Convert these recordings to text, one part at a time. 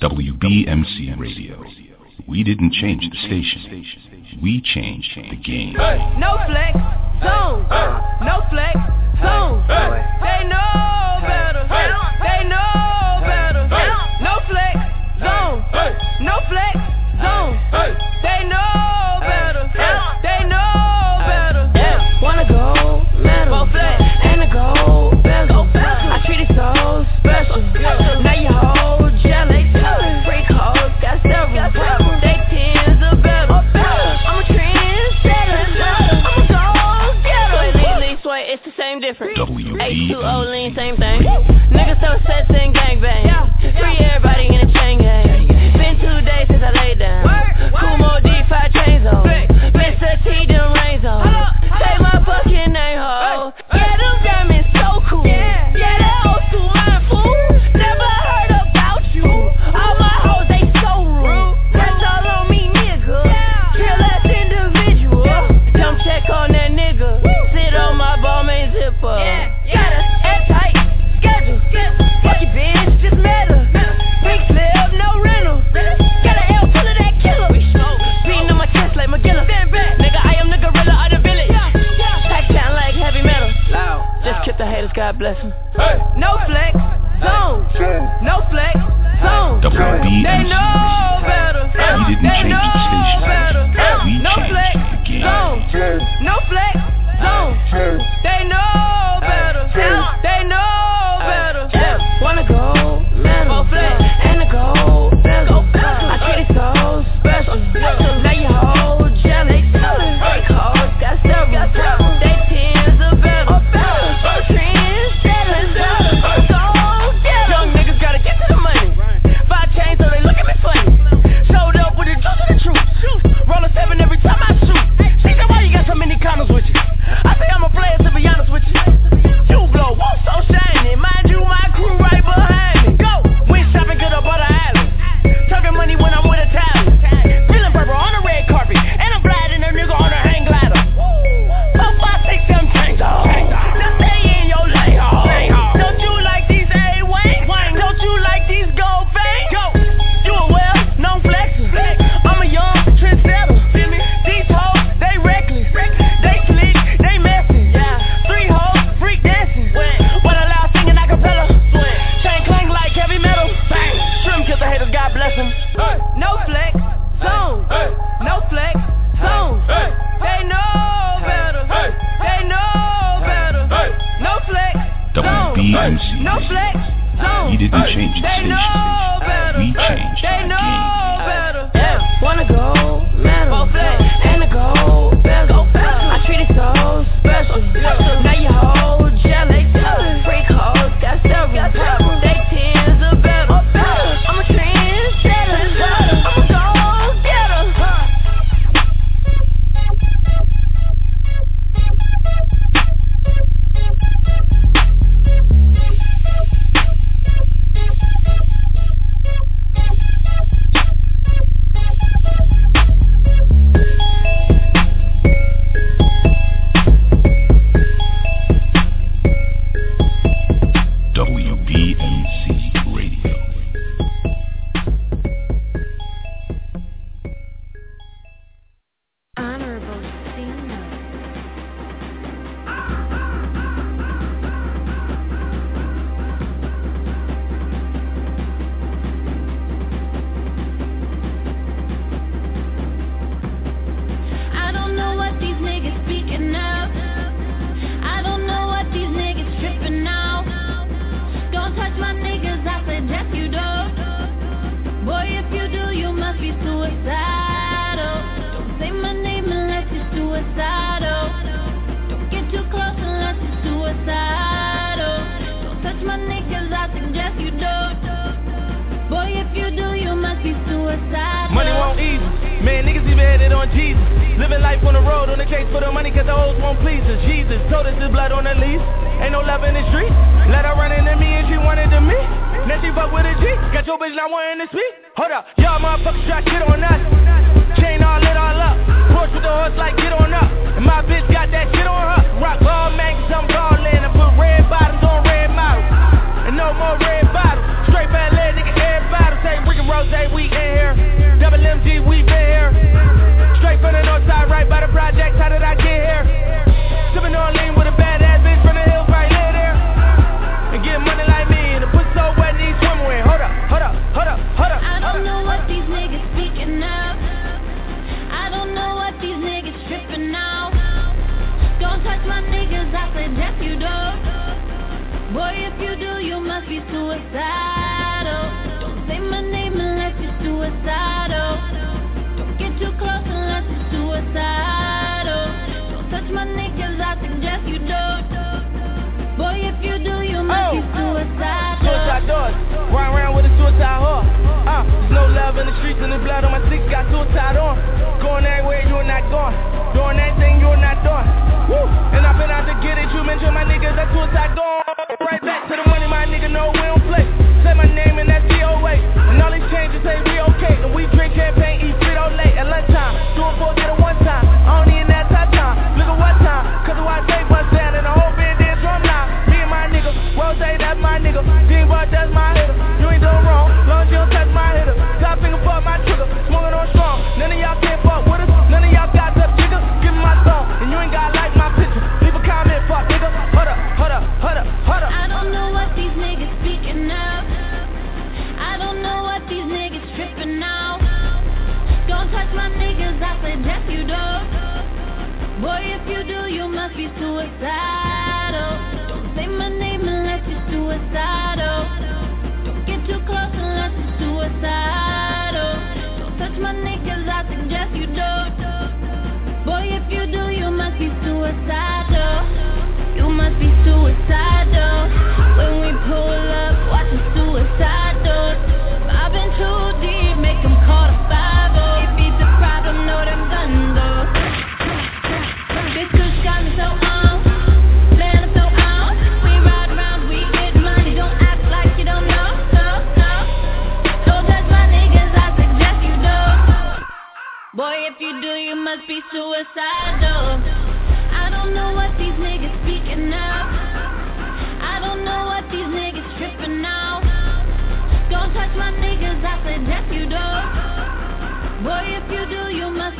WBMC Radio. We didn't change the station. We changed the game. No flex zone. No flex zone. They know better. They know better. No flex zone. No flex zone. They know. Two Olean, same thing. Niggas so set, then gangbang. Free everybody. They know. Hey. No flex,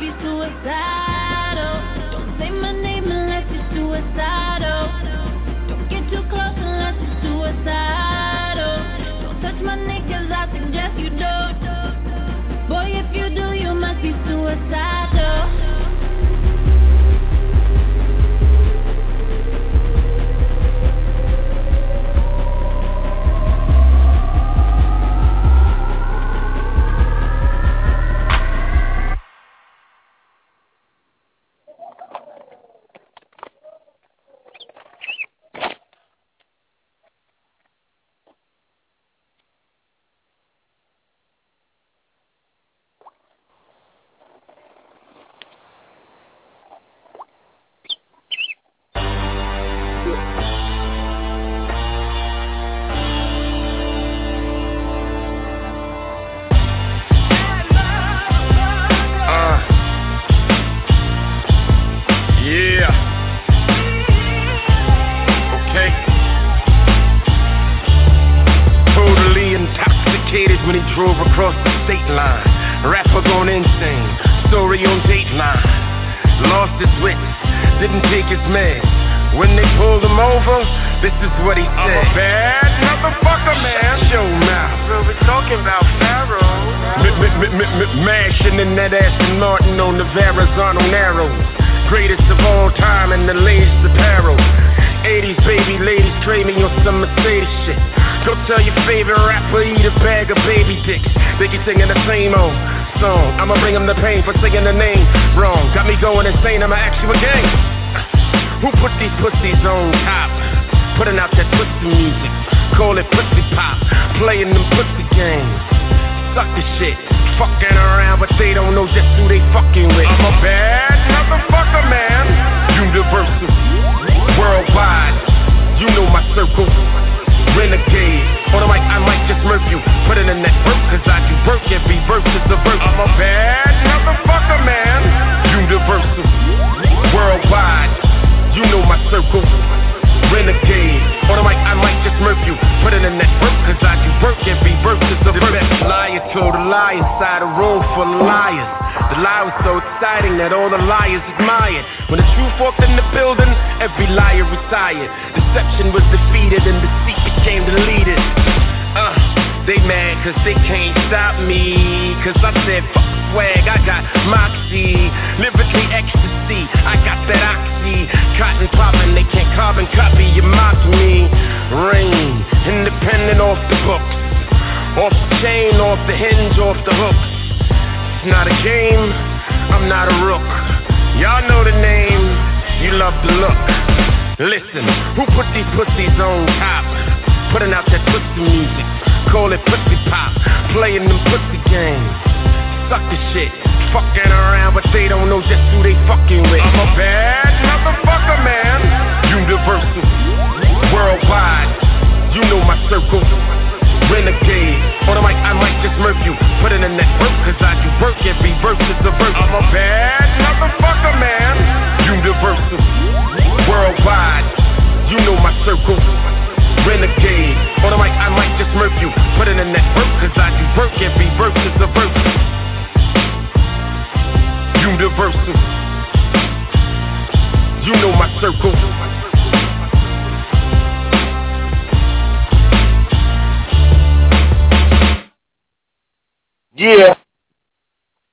be suicidal. Don't say my name unless you're suicidal. Don't get too close unless you're suicidal. Don't touch my neck cause I suggest you don't. Boy, if you do, you must be suicidal. Defeated and deceit became deleted. Uh, they mad cause they can't stop me. Cause I said fuck swag, I got moxie. Lyrically ecstasy, I got that oxy. Cotton poppin', they can't carbon copy, you mock me. Rain, independent off the books. Off the chain, off the hinge, off the hooks. It's not a game, I'm not a rook. Y'all know the name, you love the look. Listen, who put these pussies on top? Putting out that pussy music, call it pussy pop. Playing them pussy games. Suck the shit, fucking around, but they don't know just who they fucking with. I'm a bad motherfucker, man. Universal, worldwide. You know my circle. Renegade. On the mic, I might just murk you. Put in that work, cause I do work. Every verse is a verse. I'm a bad motherfucker, man. Universal, worldwide. You know my circle. Renegade. On the mic, I might just murk you. Put in that work, cause I do work. Every verse is a verse. Universal. You know my circle. Yeah.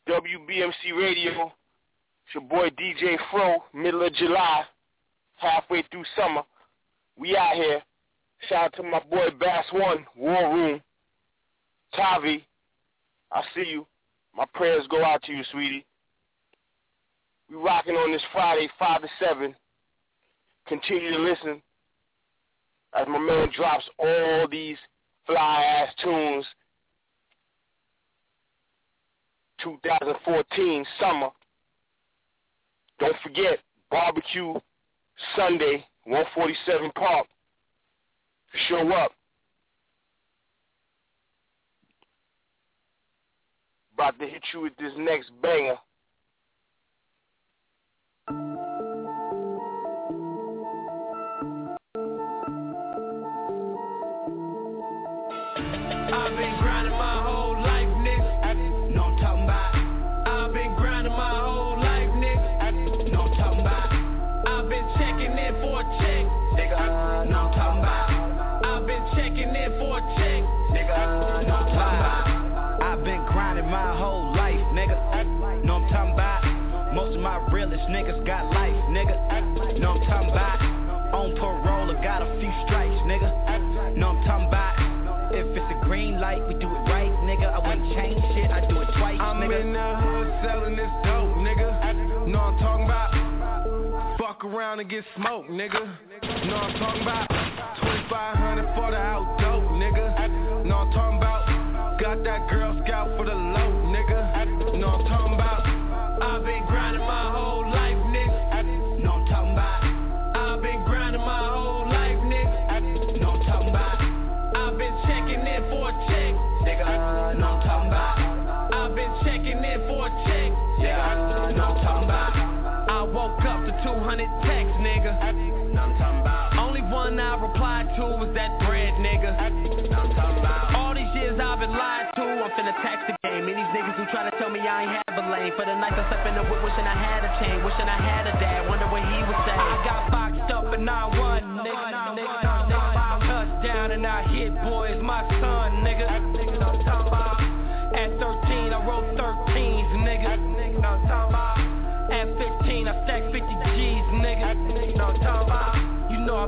WBMC Radio. It's your boy DJ Fro, middle of July, halfway through summer. We out here. Shout out to my boy Bass One, War Room. TayVi, I see you. My prayers go out to you, sweetie. We rocking on this Friday, 5 to 7. Continue to listen as my man drops all these fly-ass tunes 2014 summer. Don't forget, barbecue Sunday, 147 Park. To Show up. About to hit you with this next banger. Niggas got life, nigga. Know I'm talking about. On parole, I got a few strikes, nigga. Know I'm talking about. If it's a green light, we do it right, nigga. I wouldn't change shit, I do it twice, I'm nigga. in the hood selling this dope, nigga. Know I'm talking about. Fuck around and get smoked, nigga. Know I'm talking about. 2500 for the out dope, nigga. Know I'm talking about. Got that Girl Scout for the low, nigga. Know I'm talking Nigga, know I'm talking about. I've been checking in for a check, Yeah, know I'm talking about. I woke up to 200 texts, nigga. Know I'm talking about. Only one I replied to was that bread, nigga. Know I'm talking about. All these years I've been lied to, I'm finna tax the game. And these niggas who try to tell me I ain't have a lane. For the nights I slept in the whip, wishing I had a chain, wishing I had a dad, wonder what he would say. I got boxed up and now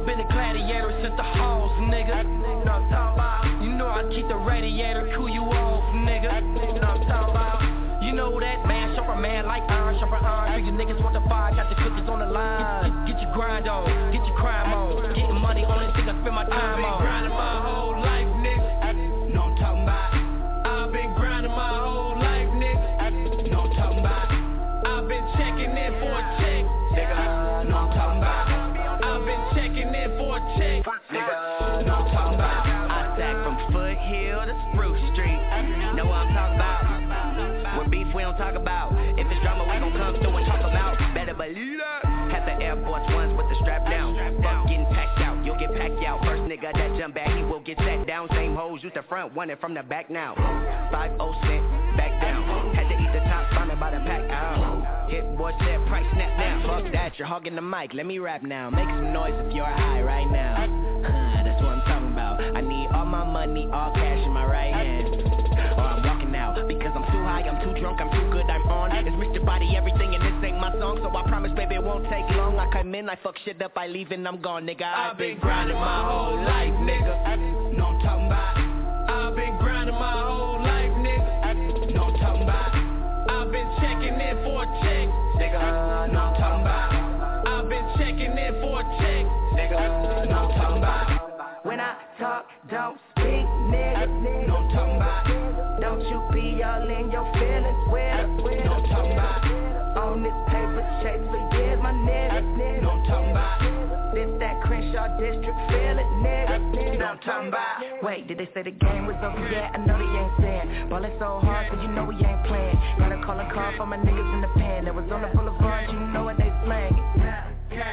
Been a gladiator since the halls, nigga. What I'm talking about. You know I keep the radiator cool you off, nigga. What I'm talking about. You know that man, sharper man like iron, sharper iron. Treat your niggas want the fire, got the cookies on the line. Get, get, get your grind on, get your crime on. Getting money on it, think I spend my time on. Grinding my whole talk about. If it's drama, we gon' come through and talk about. Better believe that. Had the Air Force Ones with the strap down. Fuck getting packed out, you'll get packed out. First nigga that jump back, he will get sat down. Same hoes used the front, one and from the back now. 5 cent, back down. Had to eat the top, farming by the pack out. Hit boy said price snap now. Fuck that, you're hogging the mic, let me rap now. Make some noise if you're high right now. Huh, that's what I'm talking about. I need all my money, all cash in my right hand. Or I'm walking out because I'm too high, I'm too drunk, I'm too good, I'm on. It's Mr. Body, everything, and this ain't my song. So I promise, baby, it won't take long. I come in, I fuck shit up, I leave, and I'm gone, nigga. I've been grinding my whole life, nigga. Know I'm talking about. I've been grinding my whole nigga. Know I'm talking about. I've been checking in for a check, nigga. Know I'm talking about. When I talk, don't speak, nigga. Know I'm talking about. Don't you be all in your feelings with it. Know I'm talking about. On this paper chase for years, my nigga. Know I'm talking about. This that Crenshaw district, feel it, nigga. Know I'm talking about. Wait, did they say the game was over Yeah, I know they ain't saying. Ballin' so hard, so you know we ain't playing. Car for my niggas in the pen. That was on the boulevard, you know what they slang.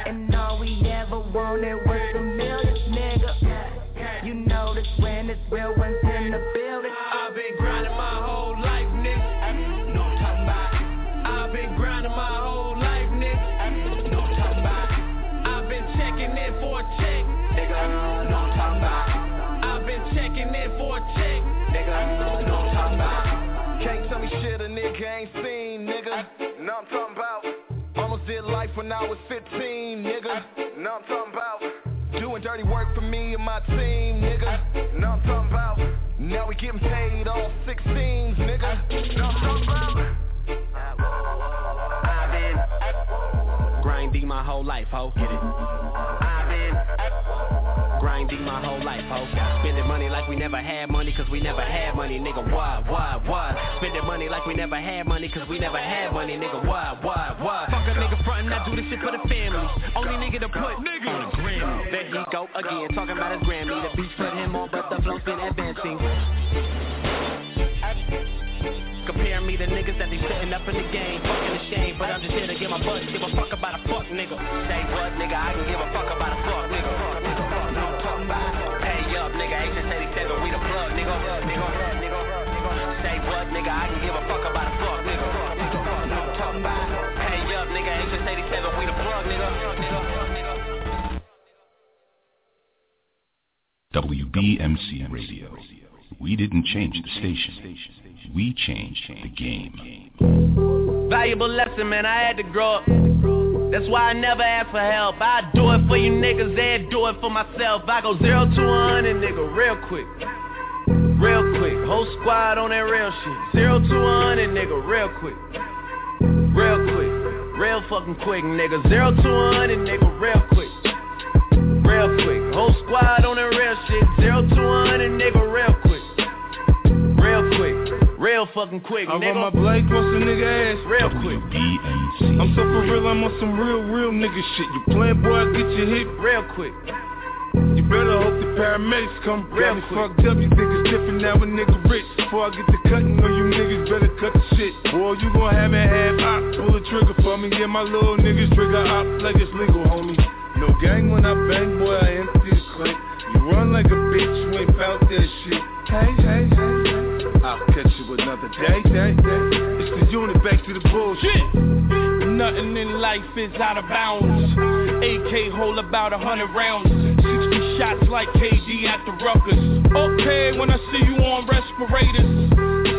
And all we ever wanted was a million, nigga. You know this when it's real ones in the building. I've been grinding my whole life, nigga. I'm talking. I've been grinding my whole life, nigga. I'm talking. I've been checking in for a check, nigga. I'm talking. I've been checking in for a check, nigga. Know shit a nigga ain't seen, nigga. Know I'm talking about. Almost did life when I was 15, nigga. Know I'm talking about. Doing dirty work for me and my team, nigga. Know I'm talking about. Now we getting paid all 16s, nigga. Know I'm talking about. I've been grinding my whole life, ho. Get it? I've been grinding my whole life, ho. Spending money like we never had money, cause we never had money, nigga. Why, why, why? Spending money like we never had money, cause we never had money, nigga. Why, why, why? Fuck a nigga frontin', I do this shit for the family. Only nigga to put nigga on the Grammy. There he go again, talking about his Grammy. The beats put him on, but the flow's been advancing. Compare me to niggas that they sitting up in the game, fucking ashamed. But I'm just here to get my butt, give a fuck about a fuck nigga. Say what, nigga? I can give a fuck about a H87, we the plug, nigga. Nigga, nigga, nigga. Say what, nigga? I can give a fuck about a fuck nigga. Nigga, no talking about. Up, nigga. H87, we the plug, nigga. Nigga, nigga. WBMC Radio. We didn't change the station. We changed the game. Valuable lesson, man. I had to grow up. That's why I never ask for help. I do it for you niggas and do it for myself. I go zero to one hundred, nigga, real quick. Whole squad on that real shit. Zero to one hundred, nigga, real quick. Real quick. Real fucking quick, nigga. Zero to one hundred, nigga, real quick. Real quick. Whole squad on that real shit. Zero to one hundred, nigga, real quick. Real quick. Real fucking quick, I nigga. run my blade on some nigga ass. Real quick. I'm so for real, I'm on some real, real nigga shit. You playing boy, I get your hit. Real quick. Better hope the paramedics come. Got me fucked up, you think it's different now a nigga rich. Before I get to cutting, know you niggas better cut the shit. Boy, you gon' have it half op. Pull the trigger for me, yeah, my little niggas trigger op like it's legal, homie. No gang when I bang, boy, I empty the clip. You run like a bitch, you ain't bout that shit. Hey, hey, hey, hey. I'll catch you another day, day, day. It's the unit back to the bullshit. Nothing in life is out of bounds. AK hold about a hundred rounds. 60 shots like KD at the Ruckers. Okay, when I see you on respirators.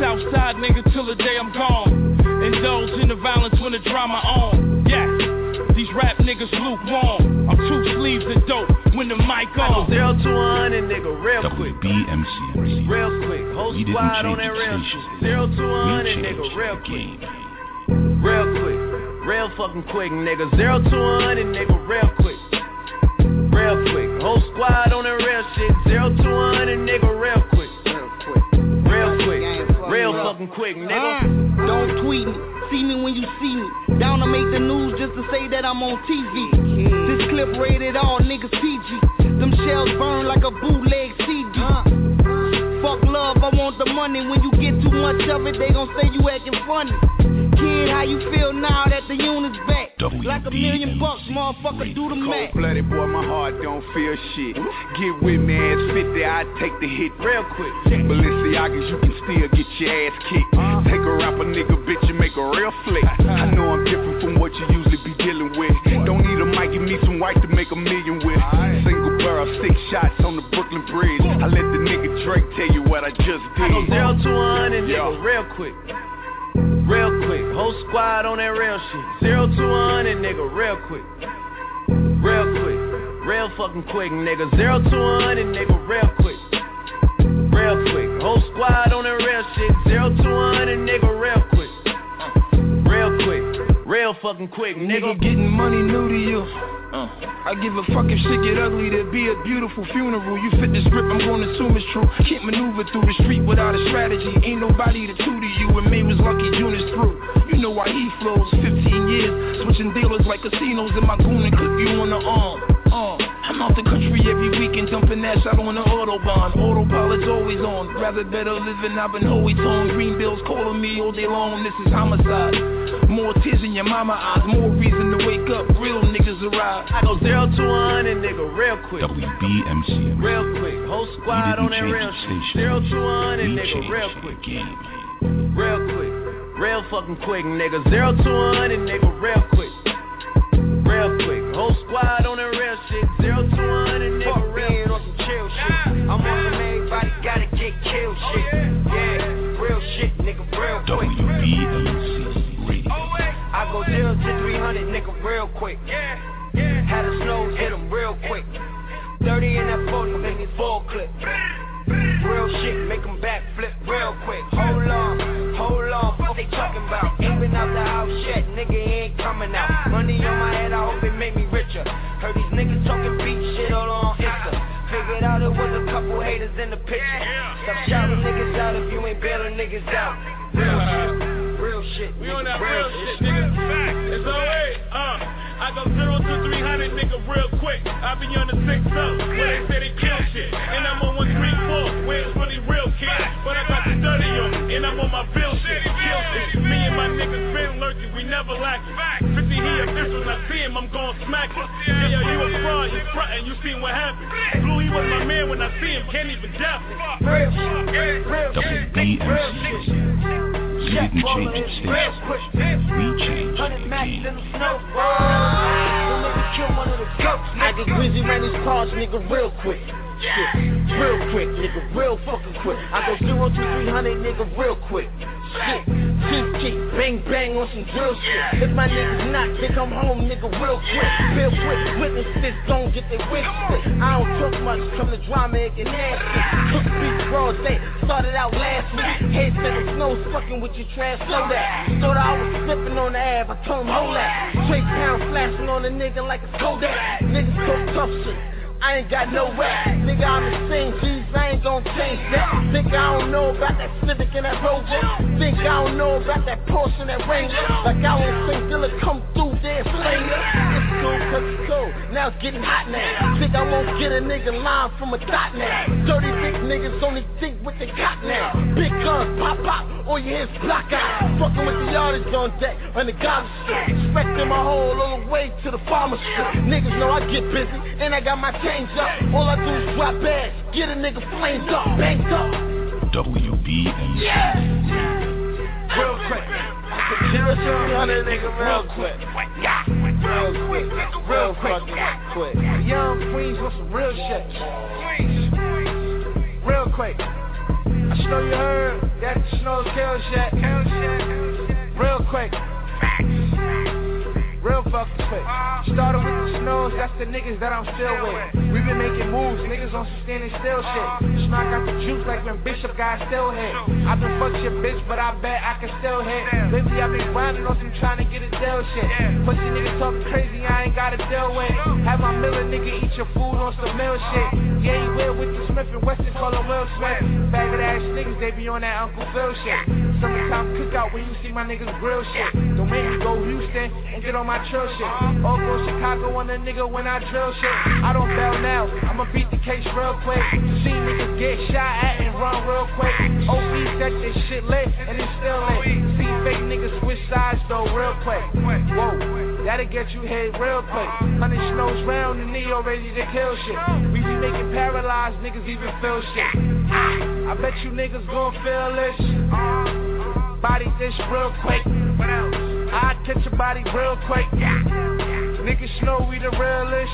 Southside nigga till the day I'm gone. Indulge in the violence when the drama on. Yes, these rap niggas lukewarm. I'm two sleeves of dope when the mic I go on. zero to one hundred, nigga, real quick. WBMC Real quick. Whole We didn't squad on change that the real station. shit. Zero to one We hundred, changed nigga, real quick. game. Real quick. real fucking quick, nigga. Zero to a hundred, nigga, real quick. Real quick. Whole squad on that real shit. Zero to a hundred, nigga, real quick. Real quick. Real quick. Real fucking quick, nigga. Uh, don't tweet me. See me when you see me. Down to make the news just to say that I'm on TV. This clip rated all niggas PG. Them shells burn like a bootleg CD. Fuck love, I want the money. When you get too much of it, they gon' say you acting funny. Kid, how you feel now that the unit's back? Like a million bucks, motherfucker, do the math. Cold-blooded boy, my heart don't feel shit. Get with me, ass 50, I take the hit real quick. Balenciagas, you can still get your ass kicked. Take a rapper nigga, bitch, and make a real flick. I know I'm different from what you usually be dealing with. Don't need a mic, give me some white to make a million with. Single barrel, six shots on the Brooklyn Bridge. I let the nigga Drake tell you what I just did. I go zero to a hundred, nigga, real quick. Real quick, whole squad on that real shit. Zero to a hundred, nigga, real quick. Real quick, real fucking quick, nigga. Zero to a hundred, nigga, real quick. Real quick, whole squad on that real shit. Zero to a hundred, nigga, real quick. Real fucking quick, nigga. Nigga getting money new to you. Uh, I give a fuck if shit get ugly, there'd be a beautiful funeral. You fit the script, I'm gonna assume it's true. Can't maneuver through the street without a strategy. Ain't nobody to tutor you, and me was lucky June is through. You know why he flows 15 years, switching dealers like casinos in my goon and clip you on the arm. Uh, I'm out the country every weekend, dumping that shot on the autobahn. Autopilot's always on, rather better living. I've been always on. Green bills calling me all day long. This is homicide. More tears in your mama eyes, more reason to wake up. Real niggas arrive. I go zero to a hundred, nigga, real quick. WBMC. Real quick, whole squad on that real shit. Zero to a hundred, nigga, real quick. Real quick, real fucking quick, nigga. Zero to a hundred, nigga, real quick. Radio. I go zero to 300, nigga, real quick. Had a slow hit 'em real quick. 30 in that 40, make me full clip. Real shit, make make 'em backflip real quick. Hold on, hold on, what they talking about? Been out the house yet, nigga ain't coming out. Money on my head, I hope it make me richer. Heard these niggas talking beat shit all on Insta. Figured out it was a couple haters in the picture. Stop shouting niggas out if you ain't bailing niggas out. Real shit, shit. We on that real shit, nigga. Fact. It's alright. Uh, I go zero to three hundred, nigga, real quick. I be on the six up, where they say they kill shit, and I'm on one three four, where it's really real kid. But I got the thirty on, and I'm on my bill shit, kill shit. Me and my niggas been lurking, we never lacking. Fifty he official, I see him, I'm gon' smack him. Yeah, yo, you a fraud, you frontin', you seen what happened. Blue, he was my man when I see him, can't even doubt it. Real shit, real shit, nigga, real shit. We didn't change the station. We changed the game. I get busy around these cars, nigga, real quick. Shit, real quick, nigga, real fucking quick. I go zero to three hundred, nigga, real quick. Shit, bang, bang on some drill shit. If my niggas knock, they come home, nigga, real quick. Real quick, witness this, don't get their wigs split. I don't talk much, come to drama and get nasty. Took beat broad day, started out last week. Head said the snow's fucking with your trash, slow that. Thought I was slipping on the Ave, I told him hold that. Straight pound flashing on a nigga like a Kodak. Niggas talk tough shit. I ain't got no way. Nigga, I'm the same G's, I ain't gon' change that. Think I don't know about that Civic and that Rover. Think I don't know about that Porsche and that Wrangler. Like I don't think Dilla come through there slanger. It's cool cause it's cold, now it's getting hot now. Think I won't get a nigga line from a dot now. Dirty big niggas only think what they got now. Big guns pop pop, all you hear block out. Fucking with the yardage on deck, on the garbage strip. Expecting my whole all the way to the strip. Niggas know I get busy, and I got my change up. All I do is drop bags, get a nigga flamed up, banked up. WBMC. Real quick. Zero to a hundred, nigga, real quick. Real quick, real fucking quick. Young Queens with some real shit. Real quick. I know you heard that Snow kill shit. Real quick. Real fucking quick. Started with the snows, that's the niggas that I'm still with. We been making moves, niggas on some standing still shit. Smack out the juice like when Bishop got still hit. I been fuck your bitch, but I bet I can still hit. Lately I been grinding on some trying to get a deal shit. Pussy niggas talking crazy, I ain't got to deal with. Have my Miller nigga eat your food on some mill shit. Yeah, you will with the Smith and Wesson, call him Will Smith. Faggot ass niggas, they be on that Uncle Phil shit. Summertime cookout when you see my niggas grill shit. Don't make me go Houston and get on my chill shit. Or go Chicago on a nigga when I drill shit. I don't bail now, I'ma beat the case real quick. See niggas get shot at and run real quick. OB set this shit lit and it's still lit. See fake niggas switch sides though real quick. Whoa, that'll get you hit real quick. Hundred snows round and Neo ready to kill shit. We be making paralyzed niggas even feel shit. I bet you niggas gon' feel this. Body this real quick. What else? I catch your body real quick. Niggas know we the realest.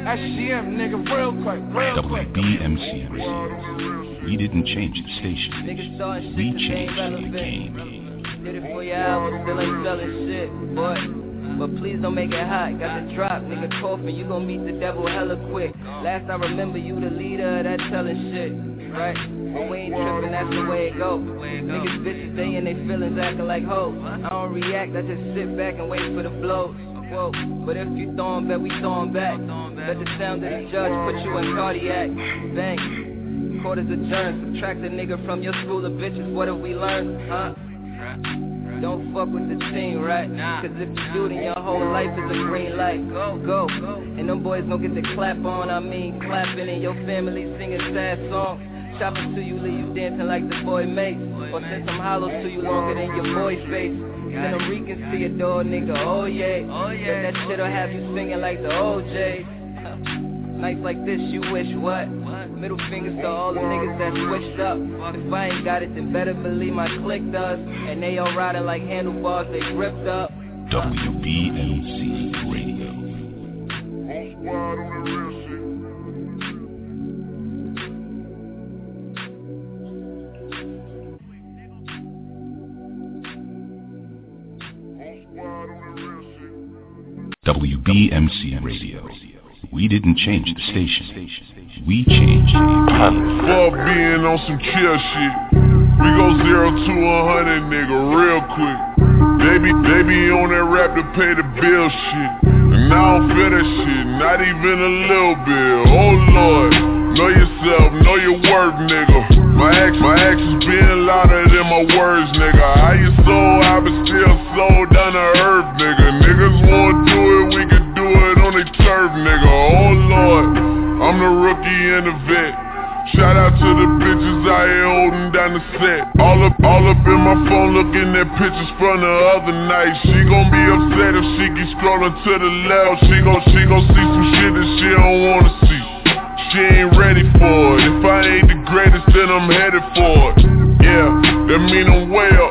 SCM, nigga, real quick, real quick. WBMC We didn't change the station. We changed the game. Did it for your album, still ain't selling shit, boy. But please don't make it hot, got the drop, nigga coughing, you gon' meet the devil hella quick. Last I remember, you the leader of that telling shit, right? But we ain't trippin', that's the way it go. Niggas bitches, they in they feelings acting like hoes. I don't react, I just sit back and wait for the blows. Whoa, but if you throwin' back, we throwin' back. Let the sound of the judge put you in cardiac. Bang. Court is adjourned, subtract the nigga from your school of bitches, what have we learned, huh? Don't fuck with the team, right? Cause if you do, then your whole life is a green light. Go, go. And them boys don't get to clap on, I mean clapping and your family singing sad songs. Chopping to you, leave you dancing like the boy mates. Or send some hollows to you longer than your boy's face. Send a Rican Theodore, nigga, oh yeah. But that shit'll have you singing like the OJ. Nights like this, you wish what? Middle fingers to all the niggas that switched up. If I ain't got it, then better believe my click does. And they all riding like handlebars, they gripped up. WBMC Radio. WBMC Radio. We didn't change the station. We changed the. Fuck being on some chill shit. We go zero to a hundred, nigga, real quick. Baby, baby on that rap to pay the bill shit. And I don't feel that shit, not even a little bit. Oh lord, know yourself, know your worth, nigga. My act, my actions being louder than my words, nigga. How you sold, I been still sold down to earth, nigga. Niggas wanna do it, we can do it on the turf, nigga. Oh lord, I'm the rookie and the vet. Shout out to the bitches out here holding down the set. All up, all up in my phone looking at pictures from the other night. She gon' be upset if she keep scrolling to the left. She gon' she gon' see some shit that she don't wanna see. She ain't ready for it. If I ain't the greatest, then I'm headed for it. Yeah, that mean I'm way up.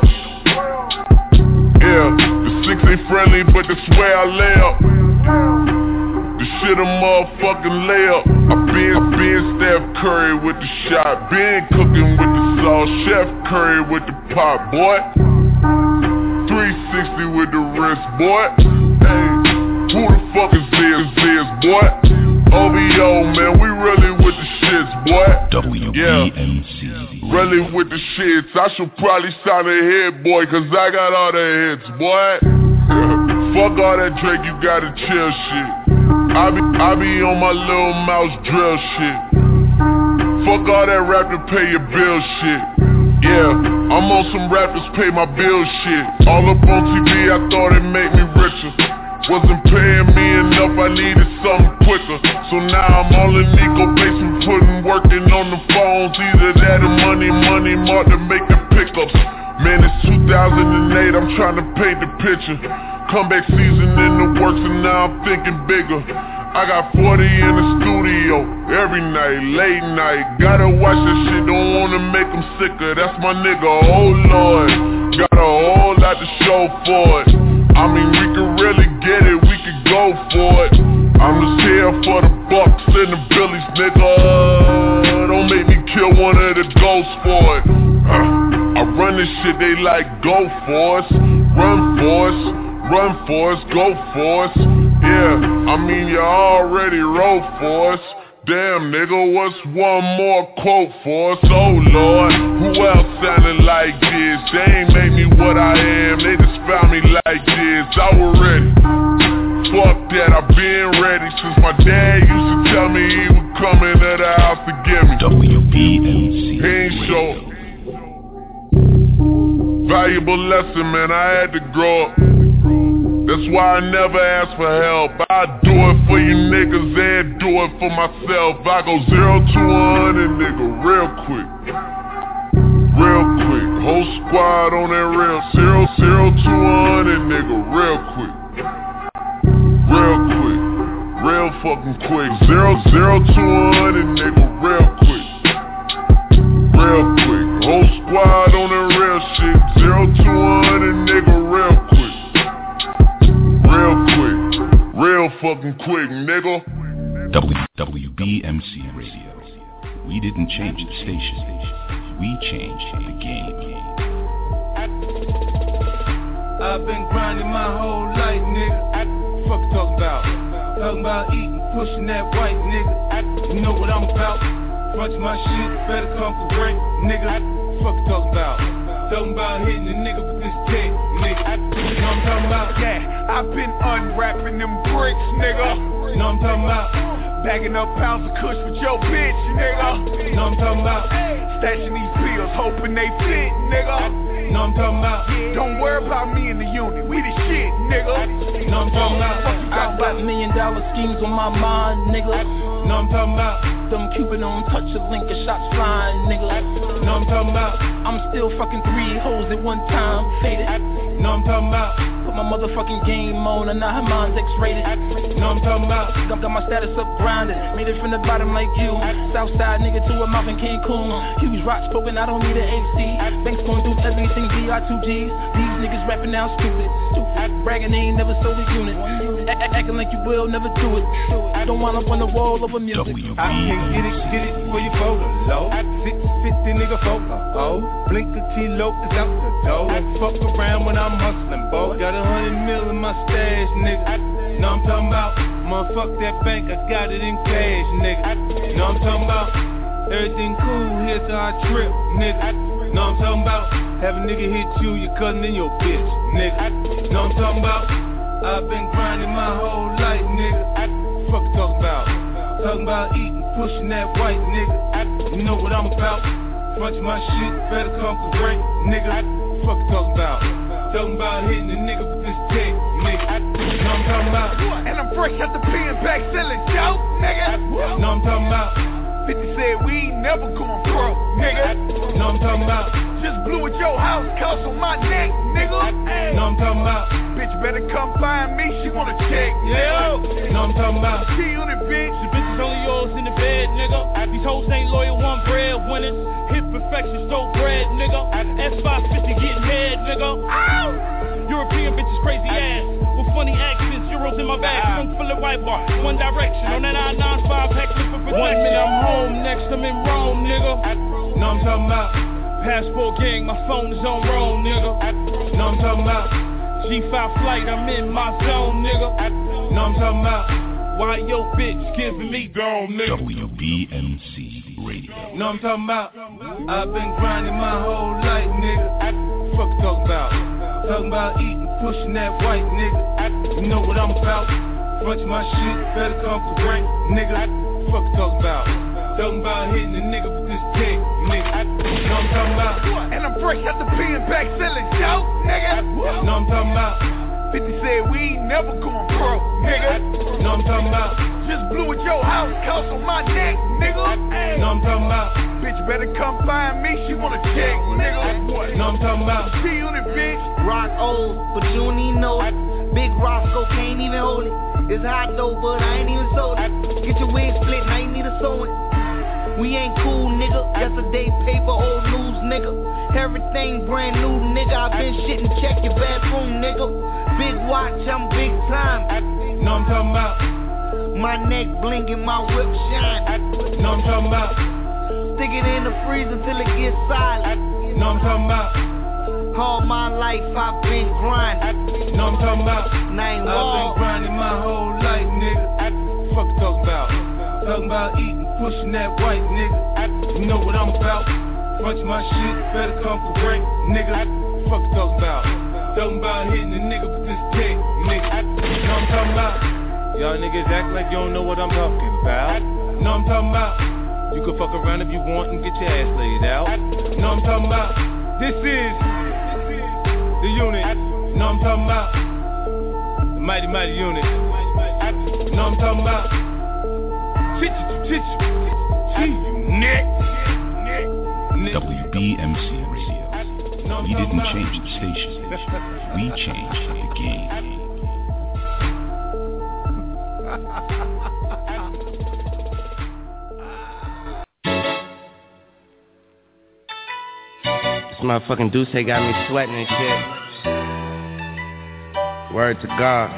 Yeah, the six ain't friendly, but that's where I lay up. The shit a motherfucking layup. I been, been Steph Curry with the shot. Been cooking with the sauce. Chef Curry with the pot, boy. 360 with the wrist, boy. Hey, who the fuck is this, this, boy? OVO, man, we really with the shits, boy. WBMC. Really with the shits. I should probably sign a hit, boy, cause I got all the hits, boy. Fuck all that Drake, you gotta chill shit. I be, I be on my little mouse drill shit. Fuck all that rap to pay your bill shit. Yeah, I'm on some rappers pay my bill shit. All up on TV, I thought it made me richer. Wasn't paying me enough, I needed something quicker. So now I'm all in Nico basement, putting working on the phones. Either that or money, money, mark to make the pickups. Man, it's 2008, I'm trying to paint the picture. Comeback season in the works and now I'm thinking bigger. I got 40 in the studio every night, late night. Gotta watch that shit, don't wanna make them sicker. That's my nigga, oh lord. Got a whole lot to show for it. I mean, we can really get it, we can go for it. I'm just here for the bucks and the billies, nigga. Don't make me kill one of the ghosts for it. Uh, I run this shit, they like go for us, run for us. Run for us, go for us. Yeah, I mean you already wrote for us. Damn nigga, what's one more quote for us? Oh Lord, who else sounding like this? They ain't made me what I am, they just found me like this. I was ready. Fuck that, I've been ready since my dad used to tell me he would coming into the house to get me. WBMC. He ain't show. Valuable lesson, man, I had to grow up. That's why I never ask for help. I do it for you niggas and do it for myself. I go zero to one hundred, nigga, real quick. Real quick. Whole squad on that real. Zero, zero to one hundred, nigga, real quick. Real quick. Real fucking quick. Zero, zero to one hundred, nigga, real quick. Real quick. Whole squad on that real shit. Zero to one hundred, nigga, real quick. Real quick. Real fucking quick, nigga. W- WBMC Radio. We didn't change the station. We changed the game. I've been grinding my whole life, nigga. Fuck you talking about? Talking about eating, pushing that white nigga. You know what I'm about? Bunch my shit, better come correct, nigga. Fuck you talking about? Talking about hitting a nigga with this tech, nigga. Know I'm talking about? Yeah, I've been unwrapping them bricks, nigga. Know I'm talking about? Bagging up pounds of kush with your bitch, nigga. Know I'm talking about? Stashing these pills, hoping they fit, nigga. Know I'm talking about? Don't worry about me in the unit, we the shit, nigga. Know I'm talking about? I got million dollar schemes on my mind, nigga. Know I'm talking about? Them Cupid on touch a link and shots flying, nigga. Know I'm talking about? I'm still fucking three hoes at one time, faded. Know I'm talking about? Put my motherfucking game on and now her mind's X-rated. Know I'm talking about? Got, got my status up grounded, made it from the bottom like you. Southside nigga to a mouth in Cancun. Huge rocks poking, I don't need an AC. Banks going through everything, BI2Gs. These niggas rapping now stupid. Stupid. Bragging they ain't never sold a unit. A- a- acting like you will, never do it. I don't want up on the wall over music. I can get it, get it for your photo low. 650 nigga photo. Oh, blink a kilo is out the door. Fuck around when I'm hustling, boy. Got a hundred mil in my stash, nigga. Know I'm talking about? Motherfuck that bank, I got it in cash, nigga. Know I'm talking about? Everything cool, here's how I trip, nigga. Know I'm talking about? Have a nigga hit you, your cousin and your bitch, nigga. Know I'm talking about? I've been grinding my whole life, nigga. Fuck you talking about? Talking about eating, pushing that white nigga. You know what I'm about? Bunch of my shit, better come correct, nigga. Fuck you talking about? Talking about hitting a nigga with this tech, nigga. Know what I'm talking about? And I'm fresh out the pen back selling dope, nigga. Know what I'm talking about? 50 said we ain't never going broke, nigga. Know what I'm talking about? Just blew at your house, cost on my neck, nigga. You know what I'm talking about? Bitch better come find me, she wanna check, Yeah. Know what I'm talking about? She on it, bitch. The bitch is only yours in the bed, nigga. These hoes ain't loyal, one bread winners. Hit perfection, so bread, nigga. S550 getting head, nigga. Trunk full of white bar. One direction on that I-95 pack for protection. One minute I'm home, next I'm in Rome, nigga. You know I'm talking about? Passport gang, my phone is on Rome, nigga. You know I'm talking about? G5 flight, I'm in my zone, nigga. You know I'm talking about? Why your bitch giving me gone, nigga? WBMC Radio. Know I'm talking about? I've been grinding my whole life, nigga. Fuck you talking about? Talking about eating, pushing that white nigga. You know what I'm about? Bunch my shit, better come correct, nigga. Fuck you talking about? Talking about hitting a nigga with this tech, nigga. You know what I'm talking about? And I'm fresh out the pen back selling dope, nigga. You know what I'm talking about? 50 said we ain't never going broke, nigga. You know what I'm talking about? Just blew at your house, cost on my neck, nigga. You know what I'm talking about? Bitch better come find me, she wanna check, nigga. You know what I'm talking about? She on it, bitch. Rock old, but you don't even know it. Big Roscoe can't even hold it. It's hot though, but I ain't even sold it. Get your wig split, I ain't need a sewing. We ain't cool, nigga. Yesterday paper, old news, nigga. Everything brand new, nigga. I been shitting, check your bathroom, nigga. Big watch, I'm big time. Know I'm talking about? My neck blinking, my whip shine. Know I'm talking about? Stick it in the freezer till it gets silent. Know I'm talking about? all my life I've been grinding. Know I'm talking about? I've been grinding my whole life, nigga. Fuck talking about? Talking about eating, pushing that white, nigga. You know what I'm about? Punch my shit, better come for break, nigga. Fuck talking about? Talking about hitting a nigga with this dick, nigga. You know I'm talking about? Y'all niggas act like you don't know what I'm talking about. You know I'm talking about? You can fuck around if you want and get your ass laid out. Know what I'm talking about? This is the unit, you know I'm talking about. The mighty, mighty unit. You know I'm talking about. WBMC Radio. We didn't change the station. We changed the game. This motherfucking Duce got me sweating and shit. Word to God.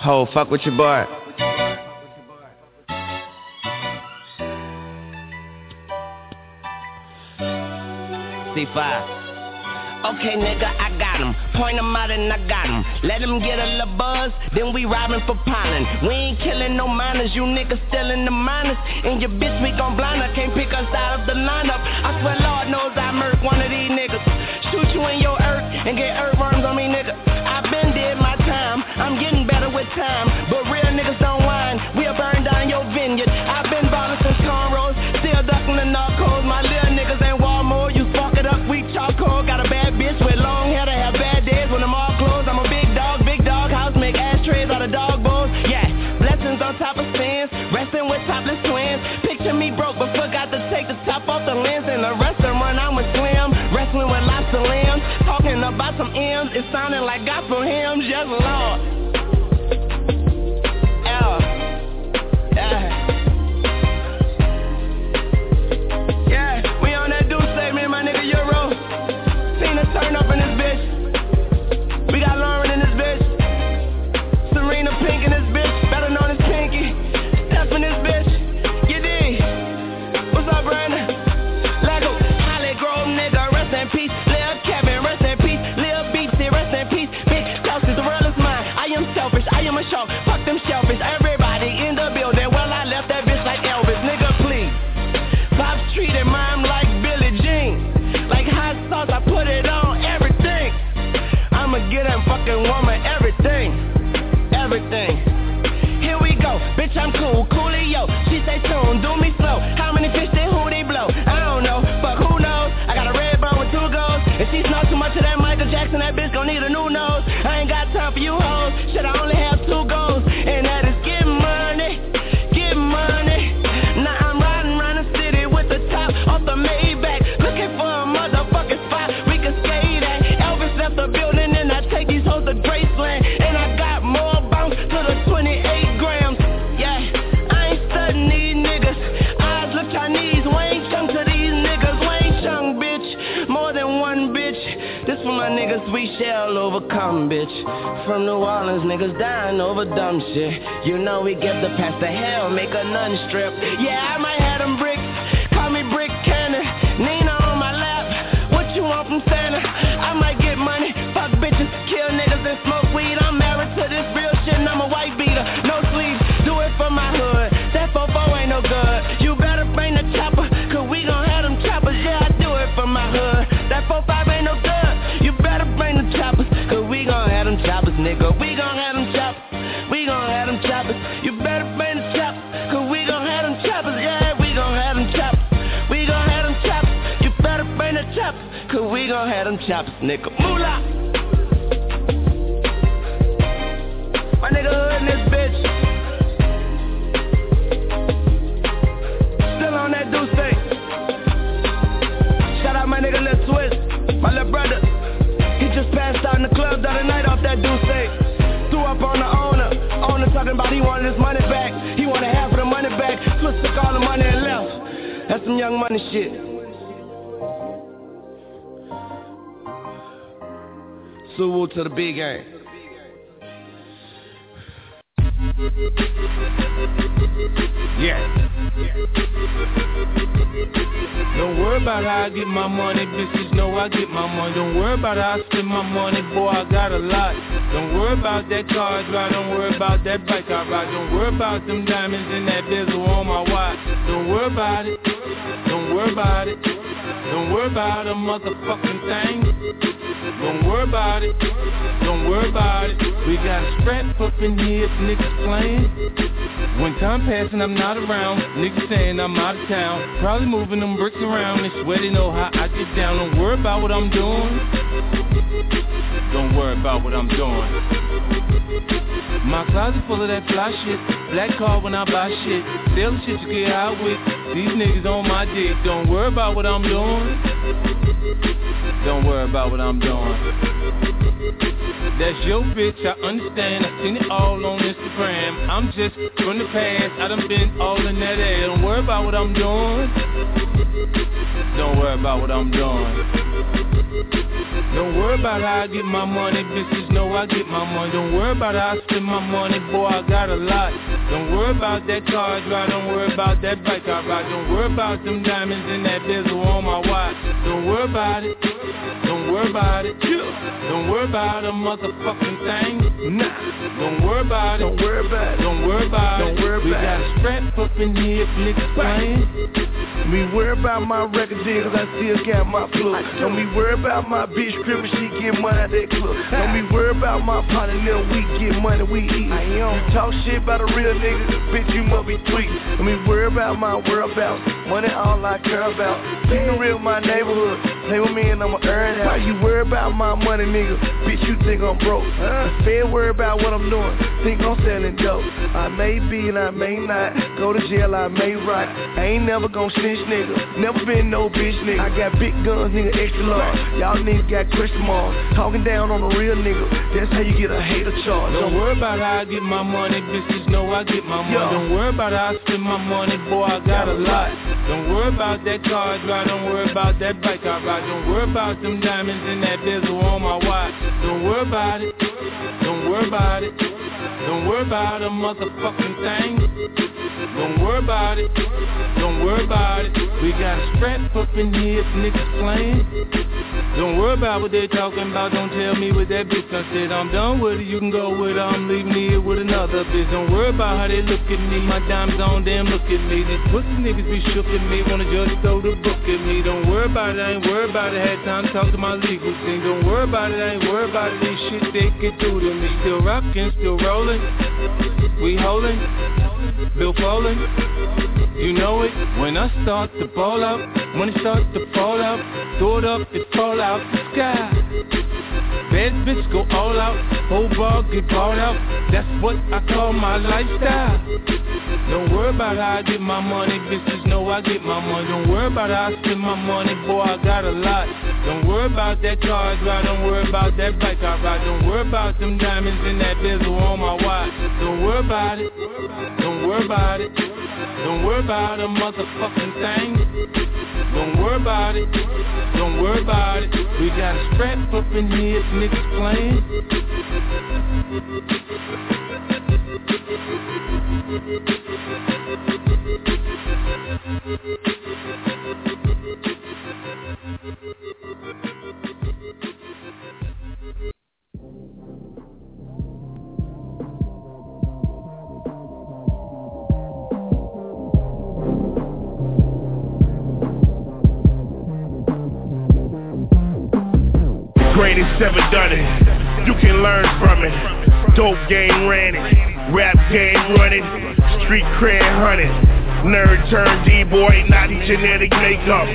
Ho, fuck with your boy. C5. Okay, nigga, I got him. Point him out and I got him. Let him get a little buzz, then we robbing for pining. We ain't killing no minors, you niggas still in the minors. And your bitch, we gon' blind her, can't pick us out of the lineup. I swear, Lord knows I murk one of these niggas. Shoot you in your earth and get earthworms on me, nigga. I been did my time, I'm getting better with time. M's, it sounded like gospel hymns, just Lord. together past the hell, make a nun strip. Town. Probably moving them bricks around and sweating know how I get down. Don't worry about what I'm doing. Don't worry about what I'm doing. My closet full of that fly shit. Black car when I buy shit. Sell shit to get out with. These niggas on my dick. Don't worry about what I'm doing. Don't worry about what I'm doing. That's your bitch, I understand. I seen it all on Instagram. I'm just from the past. I done been all in that air. Don't worry about what I'm doing. Don't worry about what I'm doing. Don't worry about how I get my money, bitches know I get my money. Don't worry about how I spend my money, boy, I got a lot. Don't worry about that car I drive, don't worry about that bike I ride. Don't worry about them diamonds in that bezel on my watch. Don't worry about it, worry about it. Don't worry about a motherfucking thing. Nah, don't worry about it. Don't worry about it. Don't worry about Don't it. worry we about got a strap up in here if niggas playing. Me worry about my record deal cause I still got my plug. Don't be worry about my bitch crib she get money at that club. Don't be worry about my partner little we get money we eat. You talk shit about a real nigga, bitch you must be tweet. Don't be worry about my whereabouts. Money all I care about. Keep real my neighborhood. Play with me and I'ma earn it. Why you worry about my money, nigga? Bitch, you think I'm broke? Huh? Fair worry about what I'm doing. Think I'm selling dope. I may be and I may not. Go to jail, I may rot. I ain't never gonna gon' snitch, nigga. Never been no bitch, nigga. I got big guns, nigga, extra large. Y'all niggas got question marks. Talking down on a real nigga. That's how you get a hater charge. Don't worry about how I get my money, bitches know I get my money. Yo. Don't worry about how I spend my money, boy, I got a lot. Don't worry about that car I drive, don't worry about that bike I ride. Don't worry about them diamonds in that bezel on my watch. Don't worry about it, don't worry about it. Don't worry about a motherfucking thing. Don't worry about it, don't worry about it. We got a strap up in here niggas playing. Don't worry about what they talking about, don't tell me what that bitch I said. I'm done with it, you can go with her, I'm leaving here with another bitch. Don't worry about how they look at me, my dimes on them, look at me. These pussy niggas be shook at me, wanna just throw the book at me. Don't worry about it, I ain't worried about it, had time to talk to my legal team. Don't worry about it, I ain't worried about it, these shit they could do to me. Still rockin', still rollin', we holdin', Bill Foley you know it. When I start to ball out, when it starts to fall out, throw it up, it fall out the sky. Bad bitch go all out, whole ball get bought out. That's what I call my lifestyle. Don't worry about how I get my money, bitches know I get my money. Don't worry about how I spend my money, boy, I got a lot. Don't worry about that car I drive, don't worry about that bike I ride. Don't worry about them diamonds in that bezel on my watch. Don't worry about it, don't worry about it. Don't worry about a motherfucking thing. Don't worry about it. Don't worry about it. We got a strap up in here niggas playing. Greatest ever done it. You can learn from it. Dope game ran it. Rap game running. Street cred hunted. Nerd turned D-boy, not genetic makeup.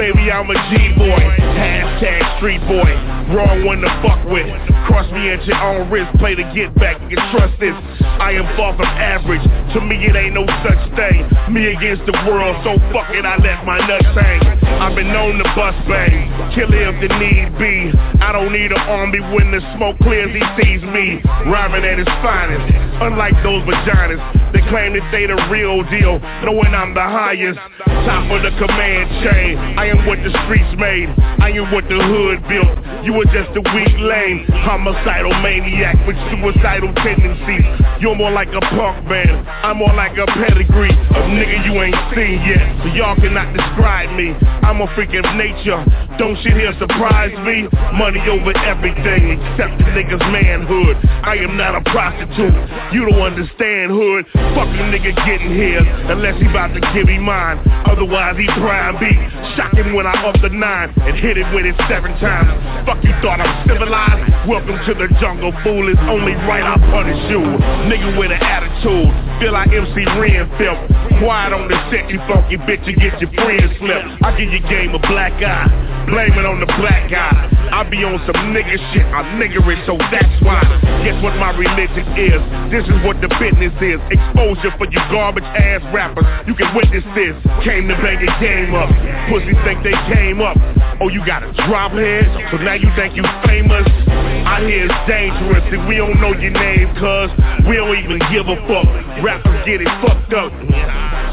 Baby, I'm a G-boy. Hashtag street boy. Wrong one to fuck with. Cross me at your own risk. Play to get back. You can trust this. I am far from average. To me, it ain't no such thing. Me against the world, so fuck it, I let my nuts hang. I've been known to bust bang. Kill if the need be. I don't need an army when the smoke clears, he sees me. Rhyming at his finest. Unlike those vaginas that claim that they the real deal, knowing I'm the highest. Top of the command chain. I am what the streets made. I am what the hood built. You were just a weak lame, homicidal maniac with suicidal tendencies. You're more like a punk band, I'm more like a pedigree. A nigga you ain't seen yet, so y'all cannot describe me. I'm a freak of nature, don't shit here surprise me. Money over everything except the nigga's manhood. I am not a prostitute, you don't understand hood. Fuck a nigga getting here, unless he about to give me mine. Otherwise he prime beat. Shock him when I up the nine and hit it with it seven times. Fuck you thought I'm civilized? Welcome to the jungle, fool. It's only right I punish you. Nigga with an attitude, feel like MC Ren felt. Quiet on the set, you funky bitch, you get your friends slipped. I give your game a black eye, blame it on the black guy. I be on some nigga shit, I'm niggerish, so that's why. Guess what my religion is? This is what the business is. Exposure for you garbage ass rappers. You can witness this. Came to bang your game up. Pussies think they came up. Oh, you got a drop head? So now you think you famous? I hear it's dangerous and we don't know your name, cuz we don't even give a fuck. Rappers get it fucked up.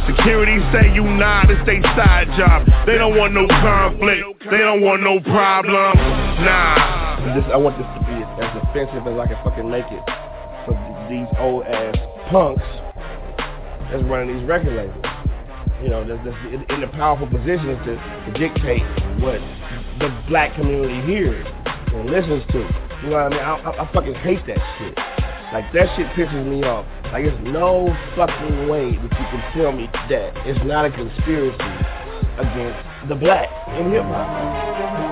Security say you not, it's they side job. They don't want no conflict. They don't want no problem. Nah. This, I want this to be as offensive as I can fucking make it for these old ass punks that's running these record labels. You know, that's, that's in, the powerful positions to, to dictate what the black community hears and listens to. You know what I mean? I, I, I fucking hate that shit. Like that shit pisses me off. Like there's no fucking way that you can tell me that it's not a conspiracy against the black in hip hop.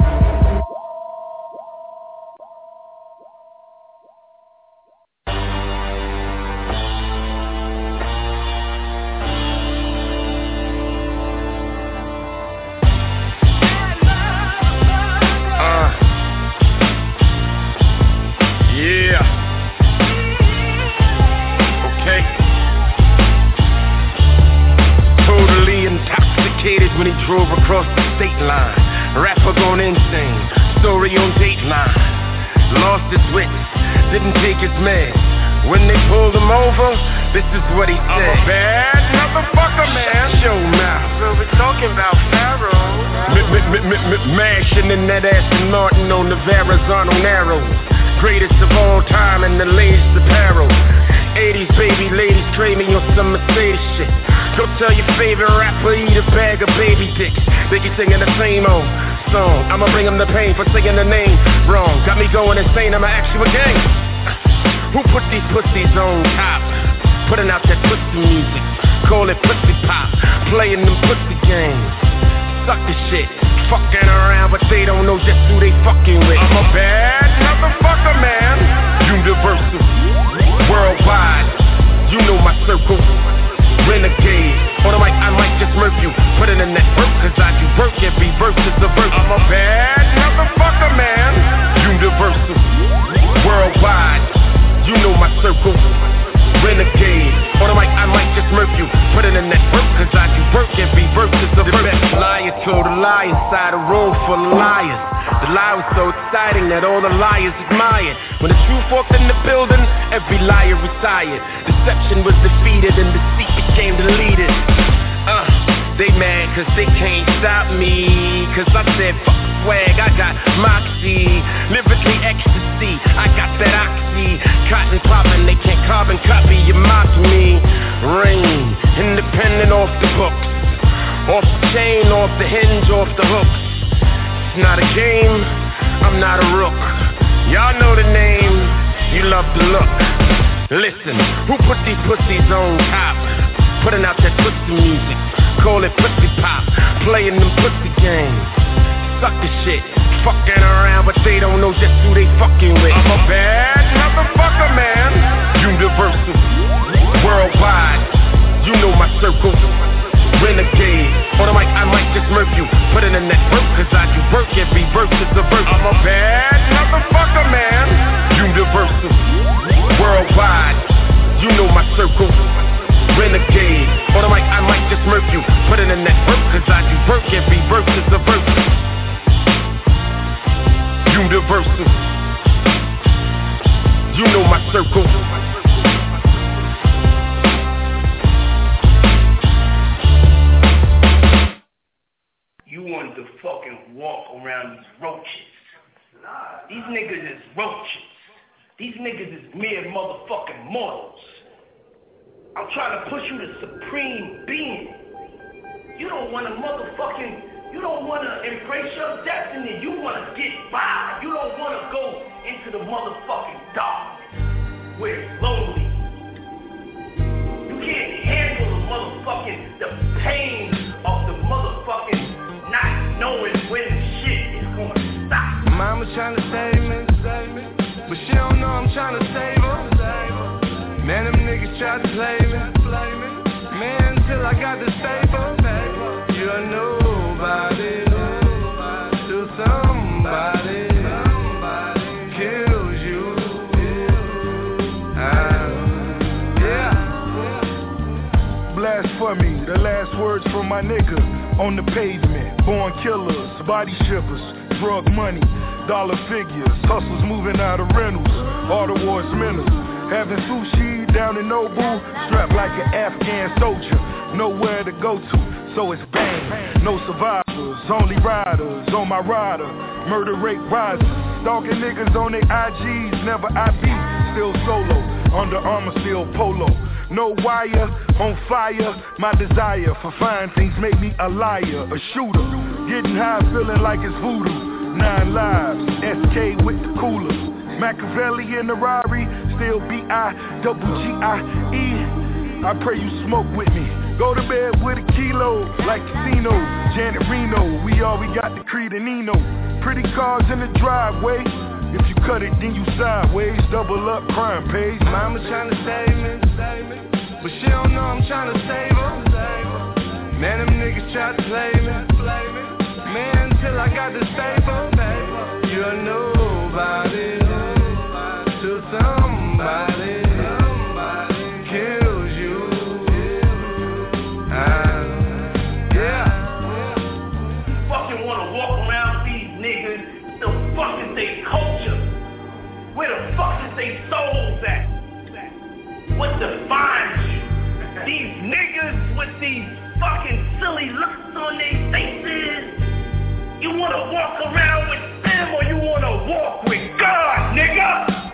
I'ma bring them the pain for saying the name wrong. Got me going insane, I'ma ask you again. Who put these pussies on top? Putting out that pussy music. Call it pussy pop. Playing them pussy games. Sucker shit. Fucking around, but they don't know just who they fucking with. I'm a bad motherfucker, man. Universal. Worldwide. You know my circle. Renegade. On the mic, I might just murk you. Put it in that work, cause I do work every verse is a verse. I'm a bad motherfucker, man. Universal. Worldwide. You know my circle. Renegade. On the mic, I might just murk you. Put it in that work, cause I do work every verse is a verse. The liar told a lie inside a room full of liars. The lie was so exciting that all the liars admired. When the truth walked in the building, every liar retired. Deception was defeated and deceit became deleted. Uh, they mad cause they can't stop me. Cause I said fuck swag, I got moxie. Lyrically ecstasy, I got that oxy. Cotton poppin', they can't carbon copy, you mock me. Rain, independent off the books. Off the chain, off the hinge, off the hooks. It's not a game, I'm not a rook. Y'all know the name, you love the look. Listen, who put these pussies on top? Putting out that pussy music, call it pussy pop. Playing them pussy games. Sucker shit, fucking around, but they don't know just who they fucking with. I'm a bad motherfucker, man. Universal, worldwide. You know my circle. Renegade. On the mic, I might just murk you. Put in that work, cause I do work every verse is a verse. I'm a bad motherfucker, man. Universal, worldwide. You know my circle. Renegade. On the mic, I might just murk you. Put it in that work, cause I do work every verse is a verse. Universal. You know my circle. You wanted to fucking walk around these roaches. These niggas is roaches. These niggas is mere motherfucking mortals. I'm trying to push you to supreme being. You don't want to motherfucking, you don't want to embrace your destiny. You want to get by. You don't want to go into the motherfucking dark where it's lonely. You can't handle the motherfucking, the pain of the motherfucking not knowing when shit is going to stop. Mama trying to save me, but she don't know I'm trying to save her. Man, tried to play me. Man, till I got the stable. You're nobody. Till somebody kills you. Ah, yeah. Blasphemy, the last words from my nigga on the pavement. Born killers, body shippers, drug money, dollar figures, hustlers moving out of rentals, all the wars. Having sushi down in Nobu, strapped like an Afghan soldier, nowhere to go to, so it's bang. No survivors, only riders on my rider. Murder rate rises, stalking niggas on their IGs, never IB, still solo, Under Armour still polo. No wire, on fire, my desire for fine things make me a liar, a shooter. Getting high, feeling like it's voodoo. Nine lives, SK with the coolers. Machiavelli in the Rari, still B-I-double-G-I-E. I pray you smoke with me. Go to bed with a kilo, like Casino, Janet Reno. We all we got the Creed and Nino. Pretty cars in the driveway. If you cut it, then you sideways. Double up crime pays. Mama trying to save me, but she don't know I'm trying to save her. Man, them niggas try to play me. Man, till I got the stable. You're nobody defines you? These niggas with these fucking silly looks on their faces. You wanna walk around with them or you wanna walk with God, nigga?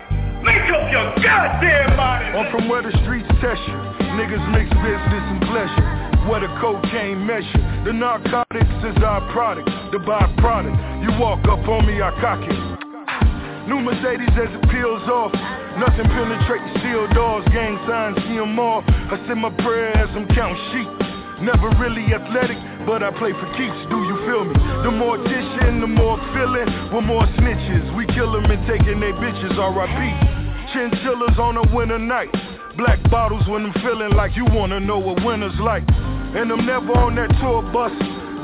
Make up your goddamn mind. I'm from where the streets test you. Niggas mix business and pleasure. Where the cocaine measure. The narcotics is our product, the byproduct. You walk up on me, I cock it. New Mercedes as it peels off. Nothing penetrates steel doors. Gang signs, see 'em all. I send my prayers, I'm counting sheep. Never really athletic, but I play for keeps. Do you feel me? The more dishing, the more feeling. We're more snitches. We kill 'em and taking their bitches. R.I.P. Chinchillas on a winter night. Black bottles when I'm feeling like you wanna know what winter's like. And I'm never on that tour bus.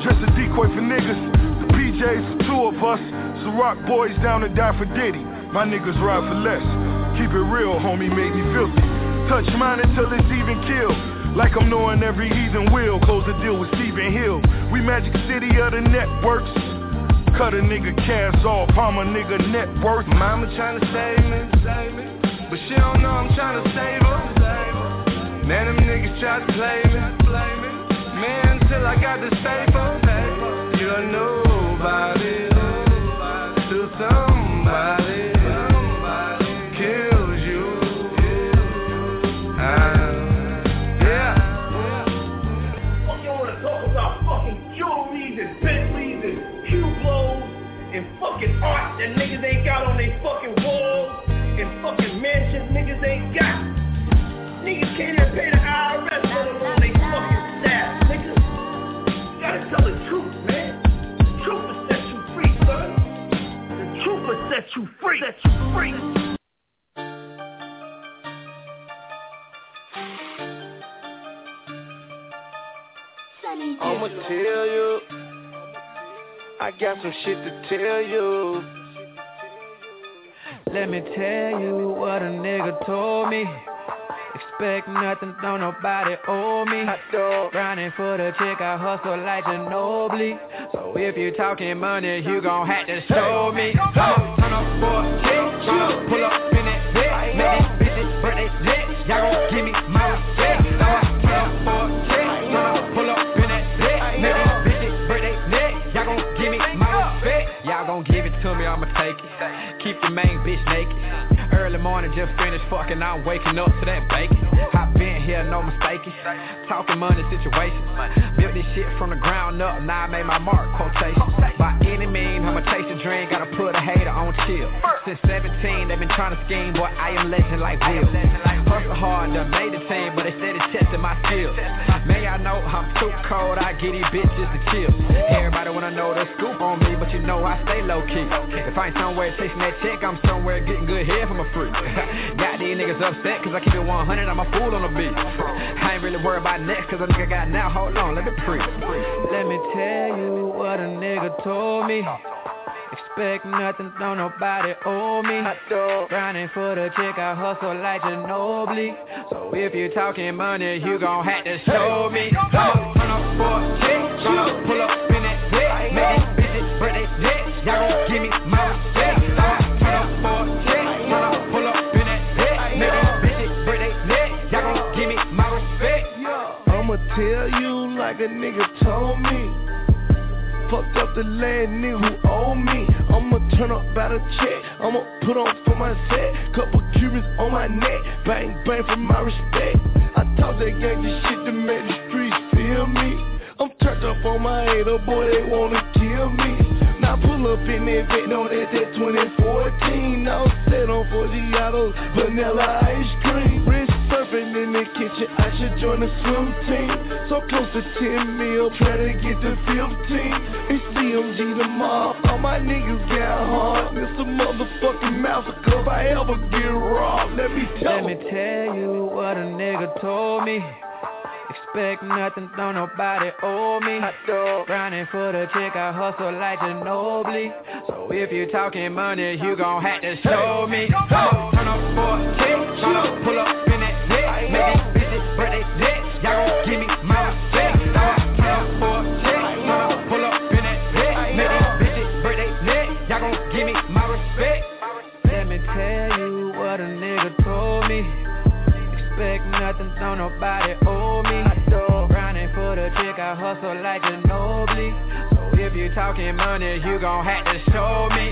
Just a decoy for niggas. The PJs two of us. So rock boys down to die for Diddy. My niggas ride for less. Keep it real, homie, made me filthy. Touch mine until it's even killed. Like I'm knowing every heathen will. Close the deal with Stephen Hill. We Magic City of the networks. Cut a nigga cash off, I'm a nigga net worth. Mama tryna save me, save me, but she don't know I'm tryna save her. Man, them niggas try to play me. Man, till I got the stable. You're nobody till mansions niggas ain't got. Niggas can't even pay the IRS let alone they fucking staff, niggas. You gotta tell the truth, man. The truth will set you free, son. The truth will set you free. Set you free. I'ma tell you. I got some shit to tell you. Let me tell you what a nigga told me. Expect nothing, don't nobody owe me. Running for the chick, I hustle like Ginobili. So if you talking money, you gon' have to show me. I'ma turn up for a chick, pull up in that dick. Make these bitches burn they lit. Y'all gon' give me my respect. I'ma turn up for a chick, pull up in that dick. Make these bitches burn they neck. Y'all gon' give me my respect. Y'all gon' give it to to me, I'ma take it. Keep the main bitch naked. Early morning, just finished fucking, I'm waking up to that bacon. I been here, no mistaking. Talking money situations. Built this shit from the ground up, now I made my mark quotation. By any means, I'ma chase a dream, gotta put a hater on chill. Since 17, they've been trying to scheme, boy, I am legend like Will. Hustle hard, done made the team, but they steady testing my skills. May y'all know I'm too cold, I get these bitches to chill. Everybody wanna know the scoop on me, but you know I stay low key. If I ain't somewhere chasing that check, I'm somewhere getting good head from a freak. got these niggas upset, cause I keep it 100, I'm a fool on the beat. I ain't really worried about next, cause a nigga got now, hold on, let me pre. Let me tell you what a nigga told me. Expect nothing, don't nobody owe me. Grinding for the chick, I hustle like Ginobili. So if you talking money, you gon' have to show me. Turn up for a check. I'ma put on for my set. Couple cubits on my neck. Bang, bang for my respect. The chick, I hustle like Ginobili. So if you talking money, you gon' have to show me. I'ma turn up for a chick, tryna pull up in that dick. Make these bitches break their dick. Y'all gon' give me my respect. I'ma turn up for a chick, tryna pull up in that dick. Make these bitches break their neck. Y'all gon' give me my respect. Let me tell you what a nigga told me. Expect nothing, don't nobody owe me. Grinding for the chick, I hustle like Ginobili. Talking money, you gon' have to show me.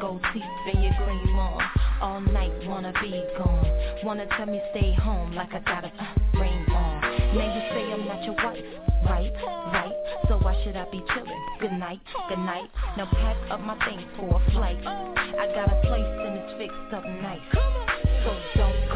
Gold teeth, and your green on. All night, wanna be gone. Wanna tell me stay home like I got a uh, ring on. Now you say I'm not your wife. Right, right. So why should I be chillin'? Good night, good night. Now pack up my things for a flight. I got a place and it's fixed up nice. So don't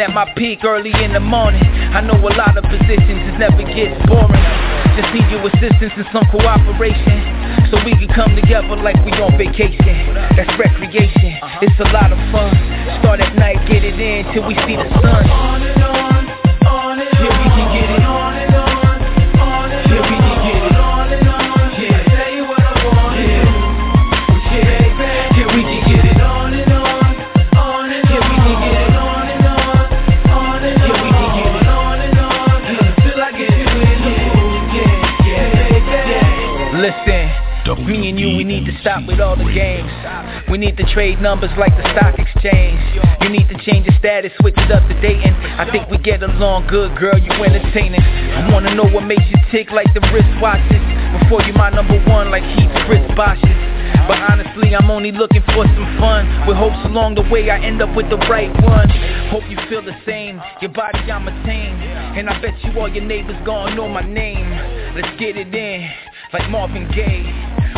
at my peak early in the morning. I know a lot of positions, it never gets boring. Just need your assistance and some cooperation. Numbers like the stock exchange. You need to change your status, switch it up to dating. I think we get along good, girl, you entertaining. I wanna know what makes you tick like the wristwatches. Before you my number one like Heath Fritz Bosches. But honestly, I'm only looking for some fun. With hopes along the way I end up with the right one. Hope you feel the same. Your body I'm a tame. And I bet you all your neighbors gonna know my name. Let's get it in, like Marvin Gaye.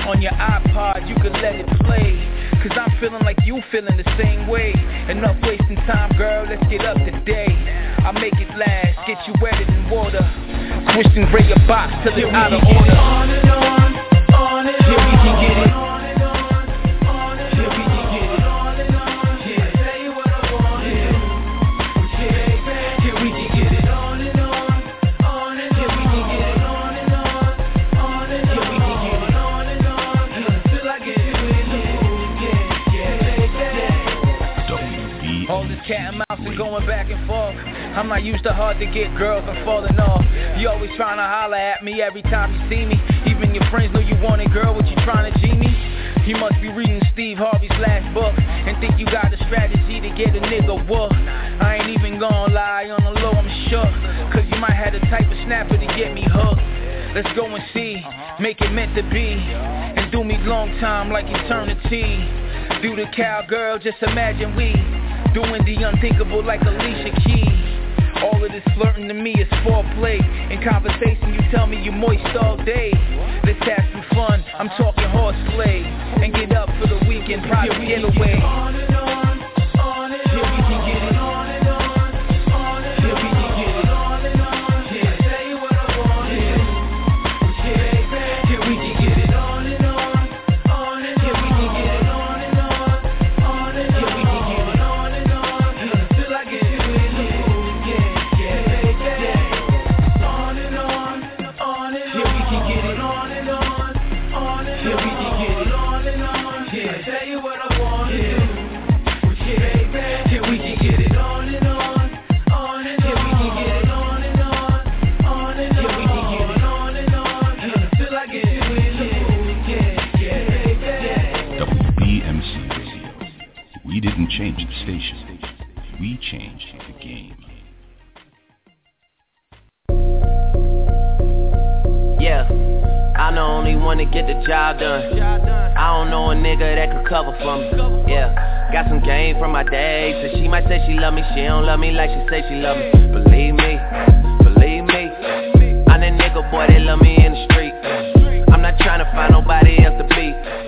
On your iPod, you can let it play. Cause I'm feeling like you feeling the same way. Enough wasting time, girl, let's get up today. I'll make it last, get you wetter than water. And gray your box till it's out of order. Yeah, we going back and forth. I'm not used to hard to get girls and falling off. You always trying to holler at me every time you see me. Even your friends know you want it, girl. What you trying to G me? You must be reading Steve Harvey's last book and think you got a strategy to get a nigga whooped. I ain't even gonna lie, on the low I'm shook. Cause you might have the type of snapper to get me hooked. Let's go and see, make it meant to be. And do me long time like eternity. Do the cowgirl, just imagine we doing the unthinkable like Alicia Keys. All of this flirting to me is foreplay. In conversation, you tell me you're moist all day. Let's have some fun. I'm talking horseplay. And get up for the weekend, private getaway. I'm the only one to get the job done. I don't know a nigga that could cover for me. Yeah, got some game from my day. So she might say she love me, she don't love me like she say she love me. Believe me, believe me. I'm that nigga boy that love me in the street. I'm not trying to find nobody else to be.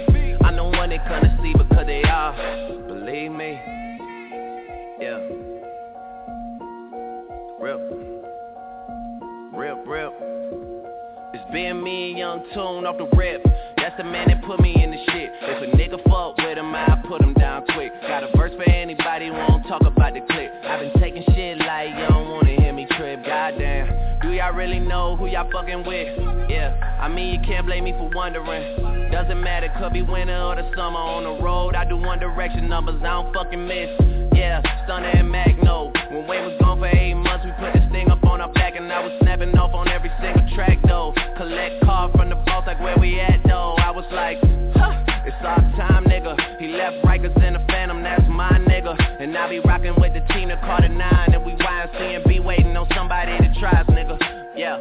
Been me and Young Tune off the rip. That's the man that put me in the shit. If a nigga fuck with him, I put him down quick. Got a verse for anybody who won't talk about the clip. I've been taking shit like you don't wanna hear me trip. Goddamn. Do y'all really know who y'all fucking with? Yeah, I mean you can't blame me for wondering. Doesn't matter, could be winter or the summer on the road. I do one direction numbers, I don't fucking miss. Yeah, Stunner and Mack Maine. When Wayne was gone for eight months, we put this thing up on our back and I was snapping off on every single track though. Collect call from the boss like where we at though. I was like, huh, it's our time nigga. He left Rikers in the Phantom, that's my nigga. And I be rocking with the the Carter 9 and we YNC and be waiting on somebody to try us nigga. Yeah,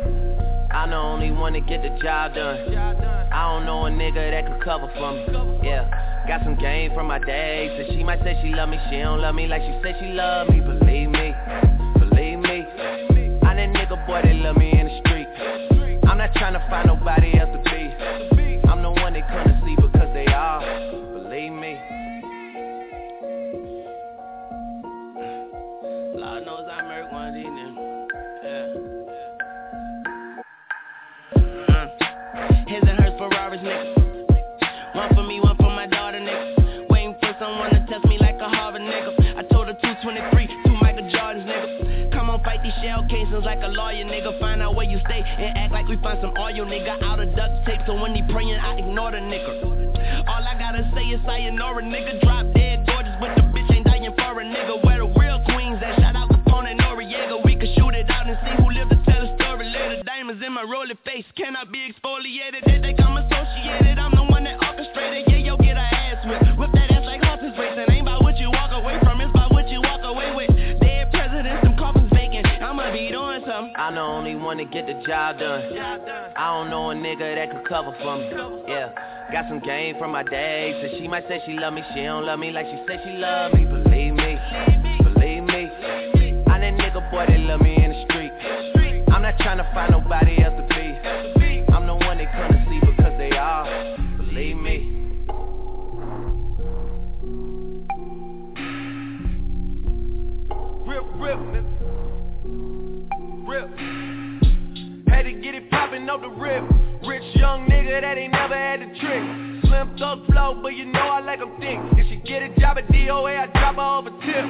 I'm the only one to get the job done. I don't know a nigga that could cover for me. Yeah, got some game from my day. So she might say she love me, she don't love me like she said she love me. Believe boy that love me in the street. I'm not trying to find nobody else to be. I'm the one they couldn't see like a lawyer, nigga. Find out where you stay and act like we find some oil, nigga. Out of duct tape, so when he praying, I ignore the nigga. All I gotta say is sayonara, nigga. Drop dead gorgeous, but the bitch ain't dying for a nigga. Where the real queens at? Shout out Capone and Noreaga. We could shoot it out and see who live to tell the story Little Diamonds in my rolling face cannot be exfoliated. They think I'm associated. I'm the one that one to get the job done. I don't know a nigga that could cover for me. Yeah. Got some game from my days, so she might say she love me, she don't love me like she said she love me. Believe me, believe me. I'm that nigga boy that love me in the street. I'm not trying to find nobody else to be. I'm the one they couldn't see because they are. Believe me. Rip, rip. Rip. Had to get it poppin' off the rip. Rich young nigga that ain't never had the trick. Slim thug flow, but you know I like 'em thick. If she get a job at DOA, I drop her off a tip.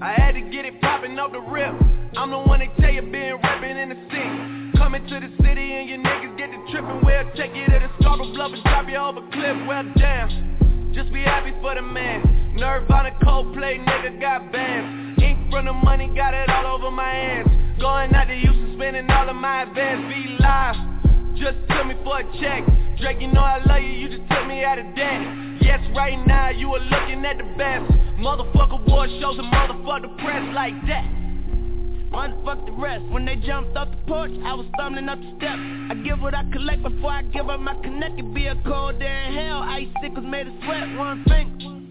I had to get it poppin' off the rip. I'm the one that tell you been rapping in the scene. Coming to the city and your niggas get to tripping. We'll take you to the Scarborough Bluff and drop you off a cliff. Well, damn. Just be happy for the man. Nerve on a Coldplay, nigga got bands. From the money, got it all over my hands. Going out to Houston, spending all of my advance. Be live. Just tell me for a check. Drake, you know I love you, you just took me out of debt. Yes, right now you are looking at the best. Motherfucker war shows and motherfucker press like that. Motherfuck the rest. When they jumped off the porch, I was stumbling up the steps. I give what I collect before I give up my connect. It be a cold day in hell. Ice sickles made of sweat. One finger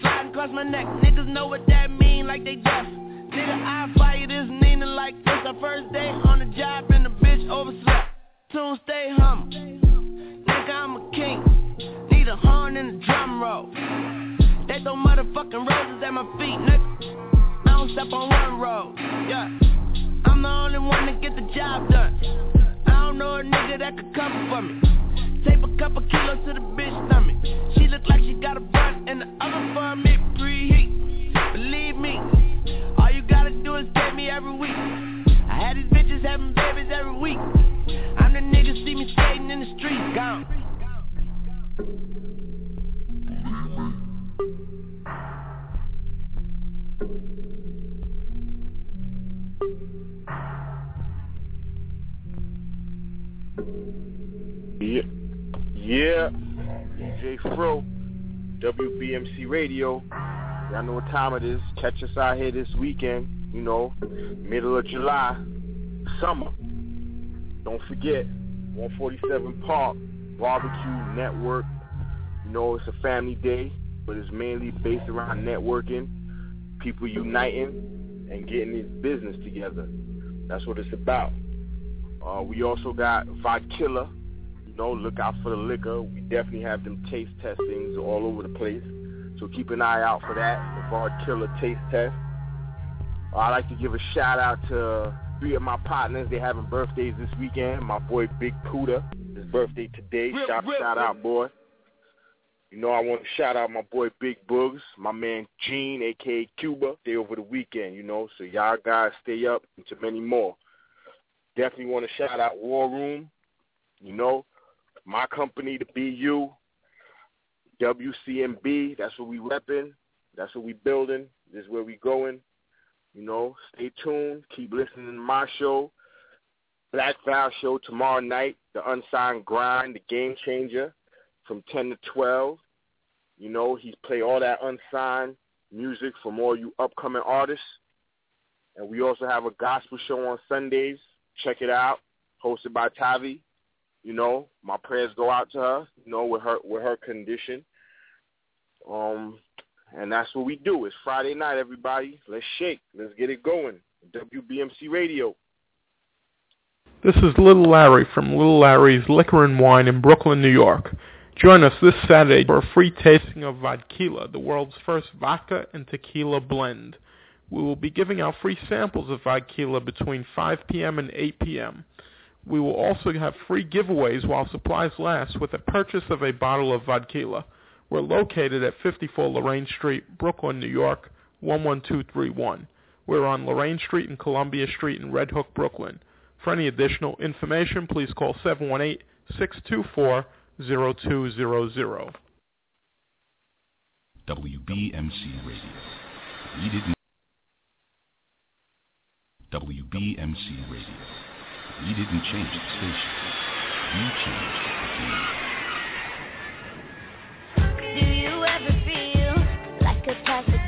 sliding across my neck. Niggas know what that mean, like they deaf. Nigga, I fire this Nina like this. Our first day on the job and the bitch overslept. Soon stay humble. Nigga, I'm a king. Need a horn and a drum roll. They throw motherfucking roses at my feet, nigga. I don't step on one road. Yeah. I'm the only one to get the job done. I don't know a nigga that could cover for me. Tape a couple kilos to the bitch stomach. She look like she got a bun and the oven for me preheat. Believe me, all you gotta do is pay me every week. I had these bitches having babies every week. I'm the nigga see me skating in the streets, gone. Yeah, yeah. DJ Fro, WBMC Radio. Y'all know what time it is. Catch us out here this weekend. You know, middle of July, summer. Don't forget, 147 Park Barbecue Network. You know, it's a family day, but it's mainly based around networking, people uniting, and getting this business together. That's what it's about. Uh, we also got Vodkila. Know, look out for the liquor. We definitely have them taste testings all over the place. So keep an eye out for that, the Vodkila taste test. I'd like to give a shout out to three of my partners. They're having birthdays this weekend. My boy Big Puda, his birthday today. Shout, shout out, boy. You know, I want to shout out my boy Big Boogs, my man Gene, aka Cuba. They over the weekend, you know, so y'all guys stay up and to many more. Definitely want to shout out War Room, you know, my company, the BU, WCMB. That's what we repping. That's what we building. This is where we going. You know, stay tuned. Keep listening to my show. Black Val Show tomorrow night. The Unsigned Grind, the Game Changer, from 10 to 12. You know, he play all that unsigned music from all you upcoming artists. And we also have a gospel show on Sundays. Check it out, hosted by TayVi. You know, my prayers go out to her. You know, with her with her condition. Um, and that's what we do. It's Friday night, everybody. Let's shake. Let's get it going. WBMC Radio. This is Little Larry from Little Larry's Liquor and Wine in Brooklyn, New York. Join us this Saturday for a free tasting of Vodkila, the world's first vodka and tequila blend. We will be giving out free samples of Vodkila between 5 p.m. and 8 p.m. We will also have free giveaways while supplies last with a purchase of a bottle of vodka. We're located at 54 Lorraine Street, Brooklyn, New York, 11231. We're on Lorraine Street and Columbia Street in Red Hook, Brooklyn. For any additional information, please call 718-624-0200. WBMC Radio. We didn't. WBMC Radio. You didn't change the station. You changed the game. Do you ever feel like a passenger?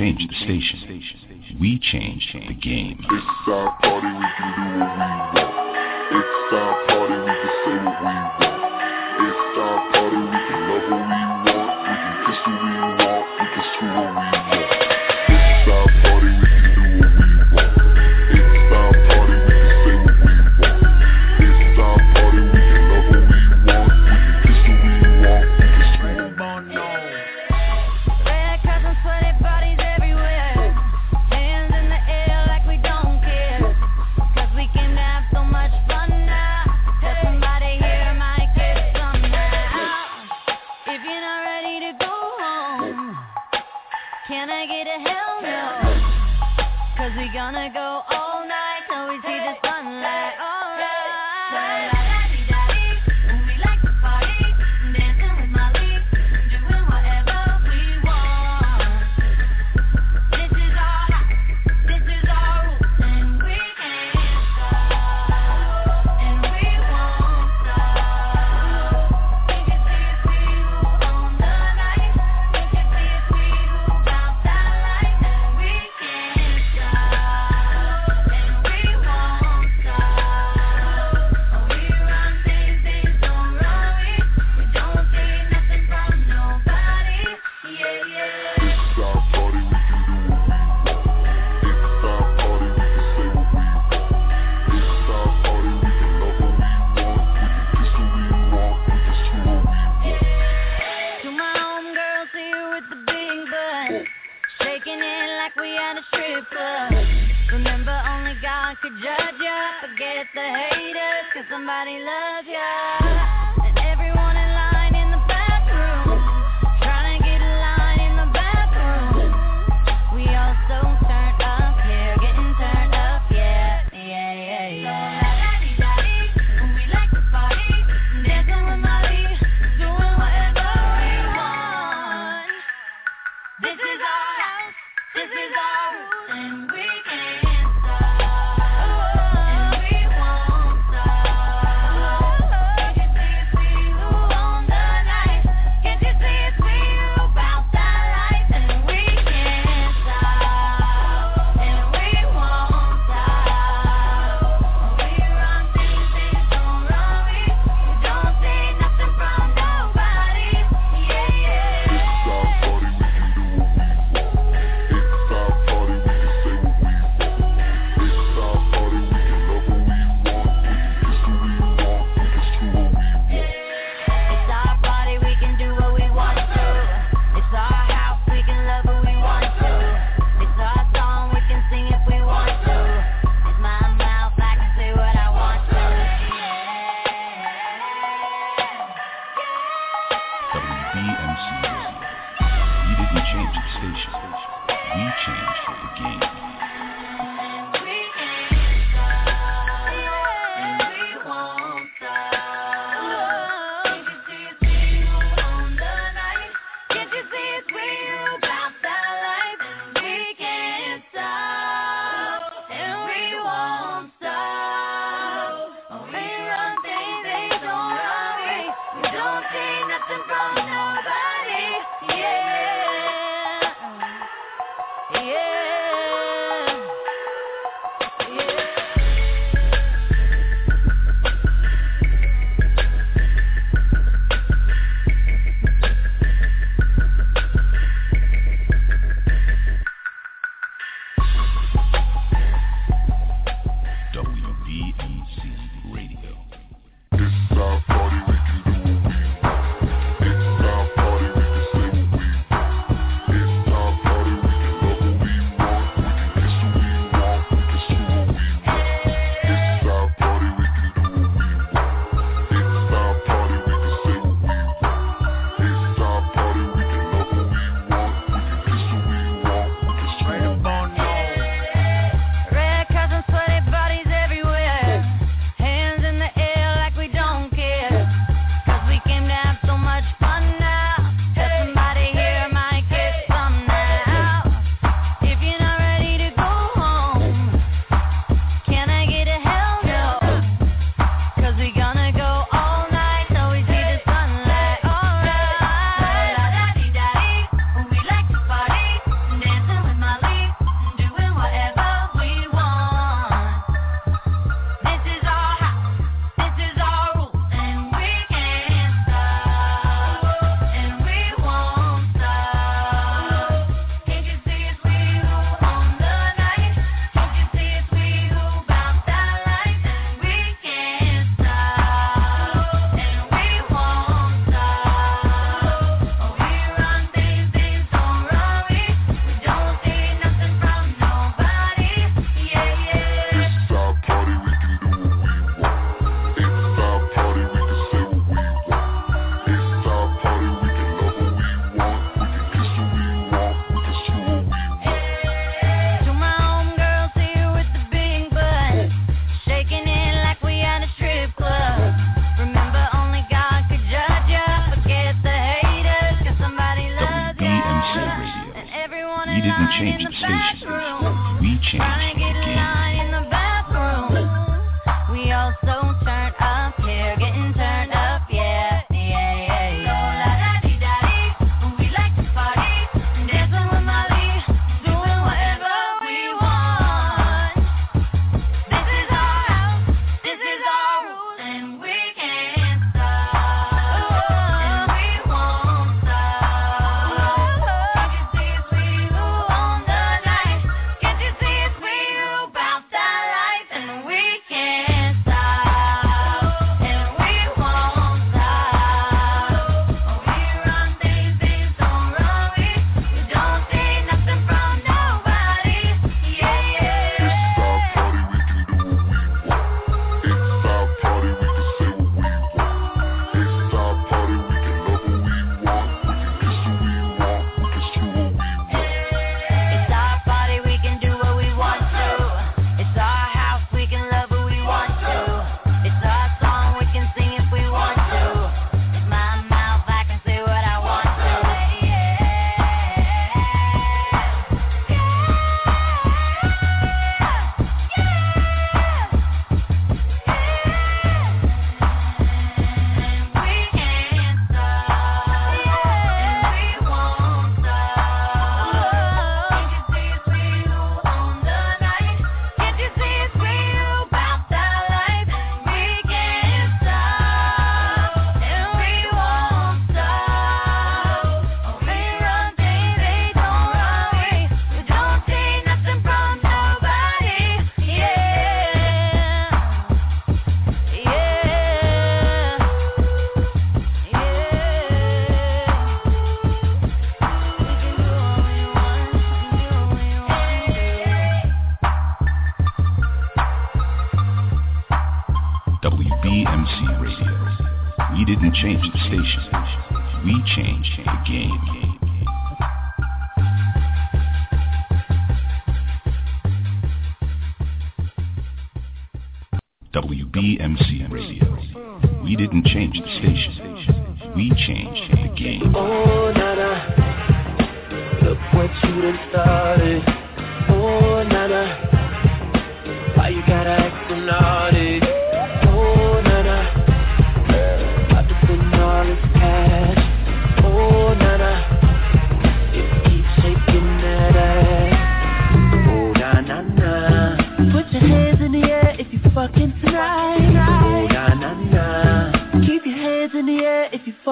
change the station. We change the game. It's our party, we can do what we want.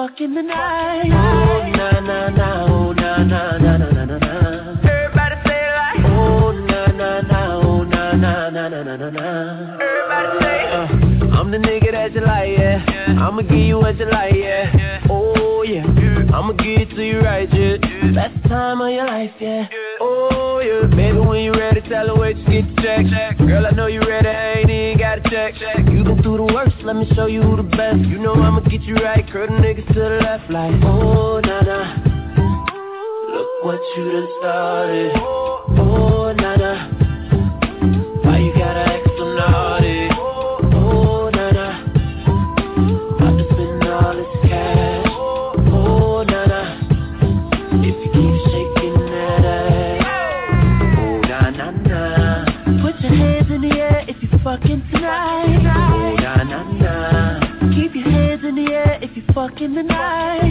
walk in the night. Oh, na, na, na, oh, na, na, na, na, na, na. Everybody say it like. Oh, na, na, na, oh, na, na, na, na, na, na. Everybody say uh, I'm the nigga that you like, yeah. yeah. I'ma give you what you like, yeah. yeah. Oh, yeah. yeah. I'ma give it to you right, yeah. yeah. Best time of your life, yeah. yeah. Oh, yeah. Baby, when you ready, tell her where you get the check. Girl, I know you ready, I ain't even gotta check. check. You can let me show you who the best. You know I'ma get you right, curl the niggas to the left like, oh, na na. Look what you done started. Oh, na na. the night.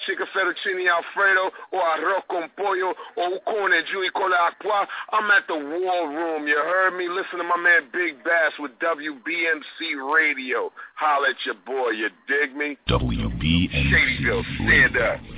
Chicken fettuccine alfredo or arroz con pollo or con e giù con l'acqua, I'm at the war room. You heard me? Listen to my man Big Bass with WBMC Radio. Holla at your boy, you dig me? WBMC Shadyville, stand up.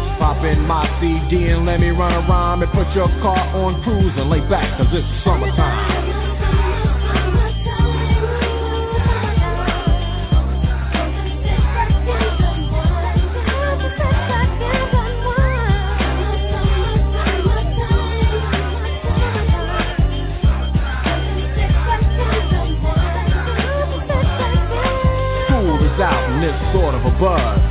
Pop in my CD and let me run a rhyme and put your car on cruise and lay back cause it's summertime. Out and it's sort of a buzz.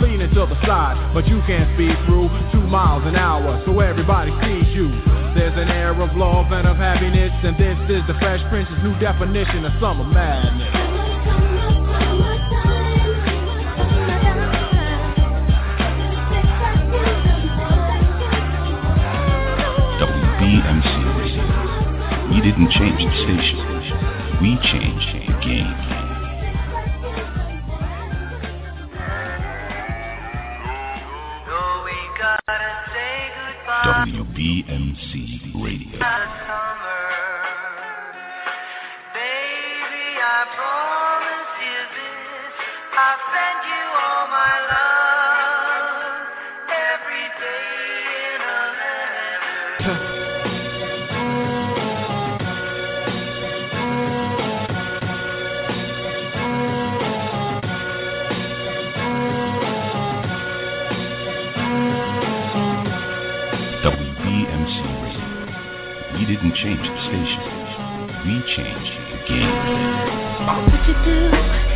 leaning to the side, but you can't speed through two miles an hour, so everybody sees you. There's an air of love and of happiness, and this is the Fresh Prince's new definition of summer madness. WBMC Radio. We didn't change the station. We changed the game. BMC Radio. I promise you this. I'll you all my love. didn't change the station. We changed the game. You do?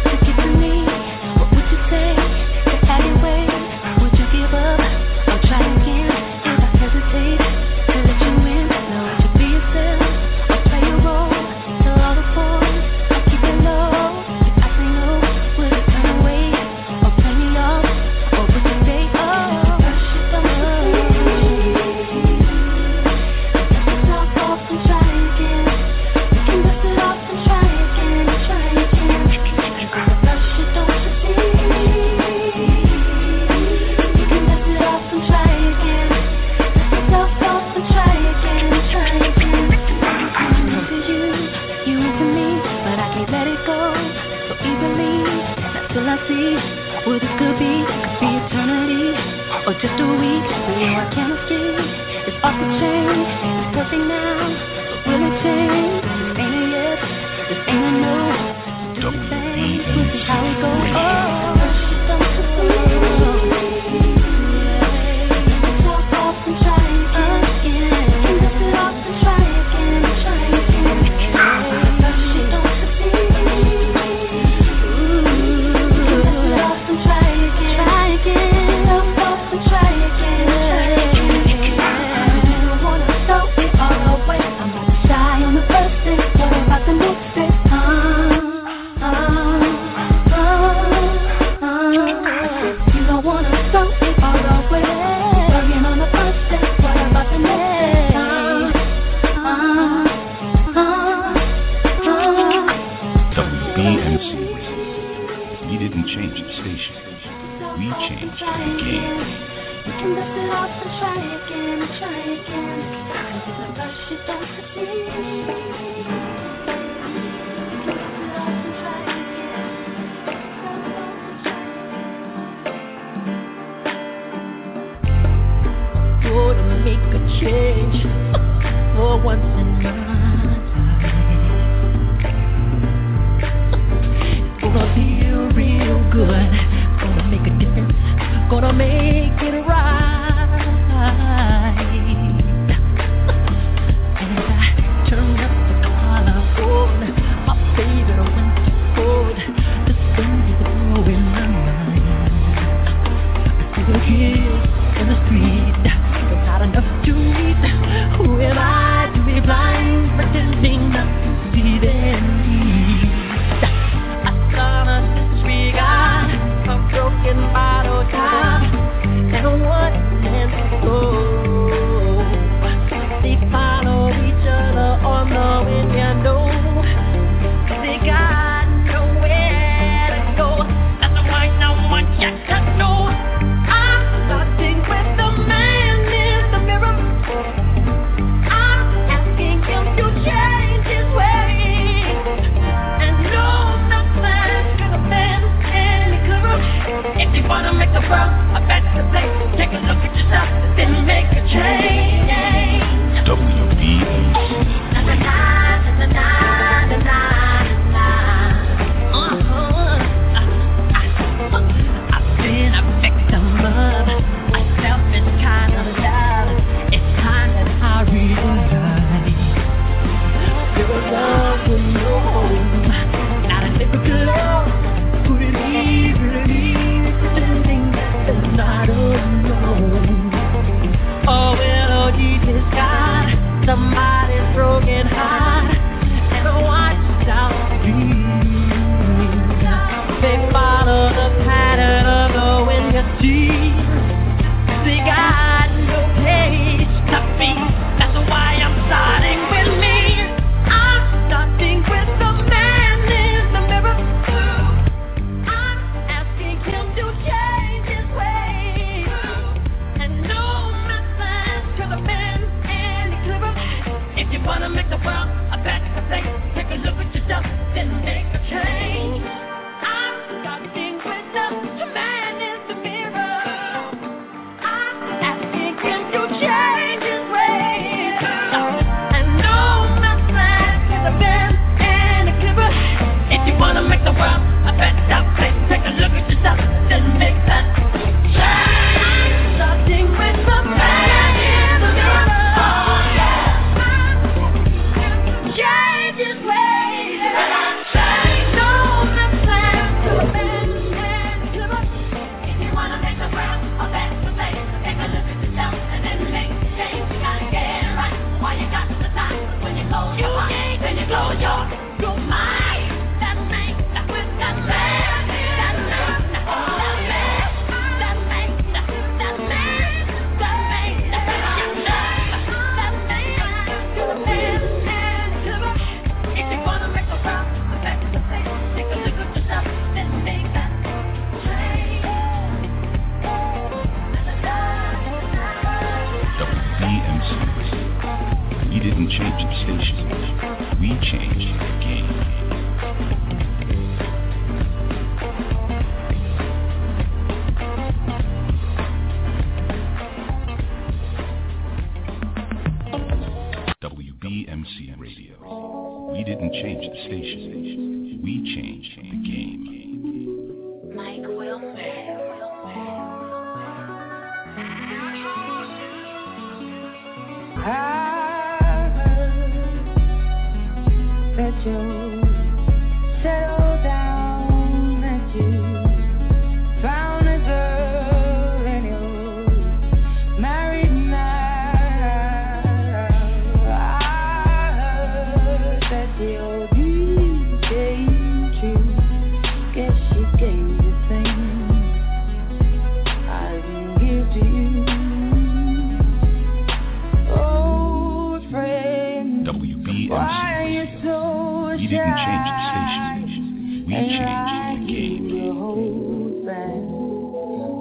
You didn't change the station. We changed the game.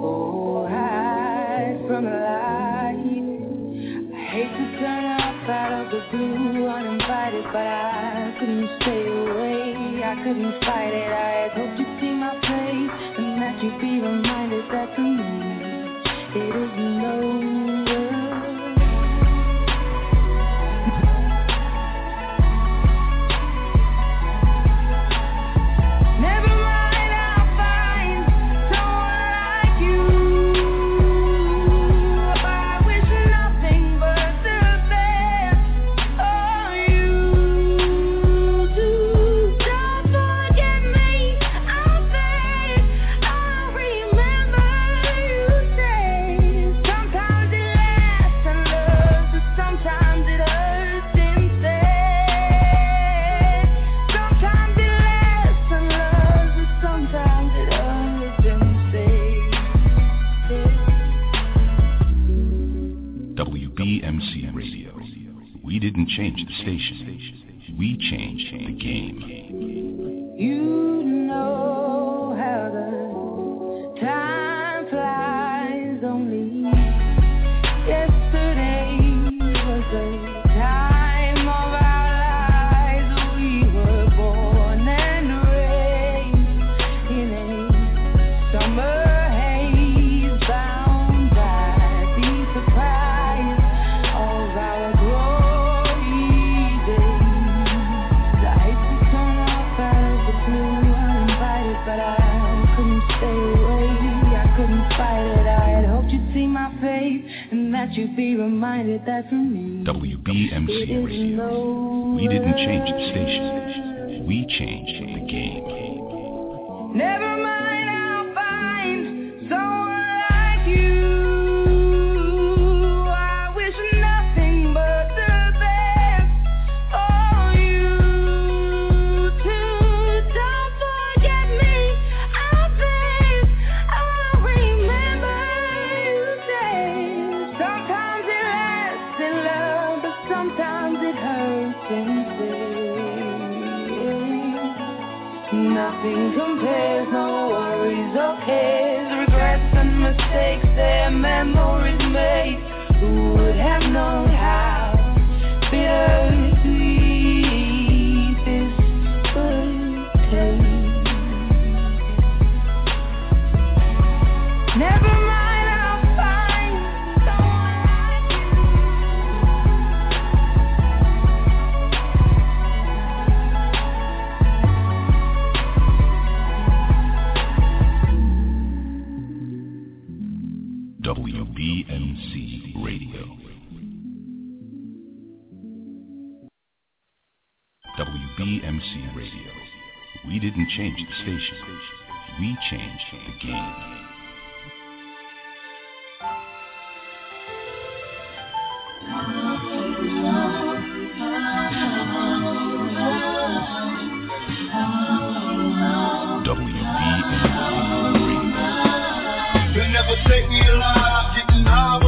Oh, hide from light. I hate to turn up out of the blue uninvited, but I couldn't stay away. I couldn't fight it. I station. reminded that for me. WBMC Radio. We didn't change the station. We changed could never take me alive. Getting high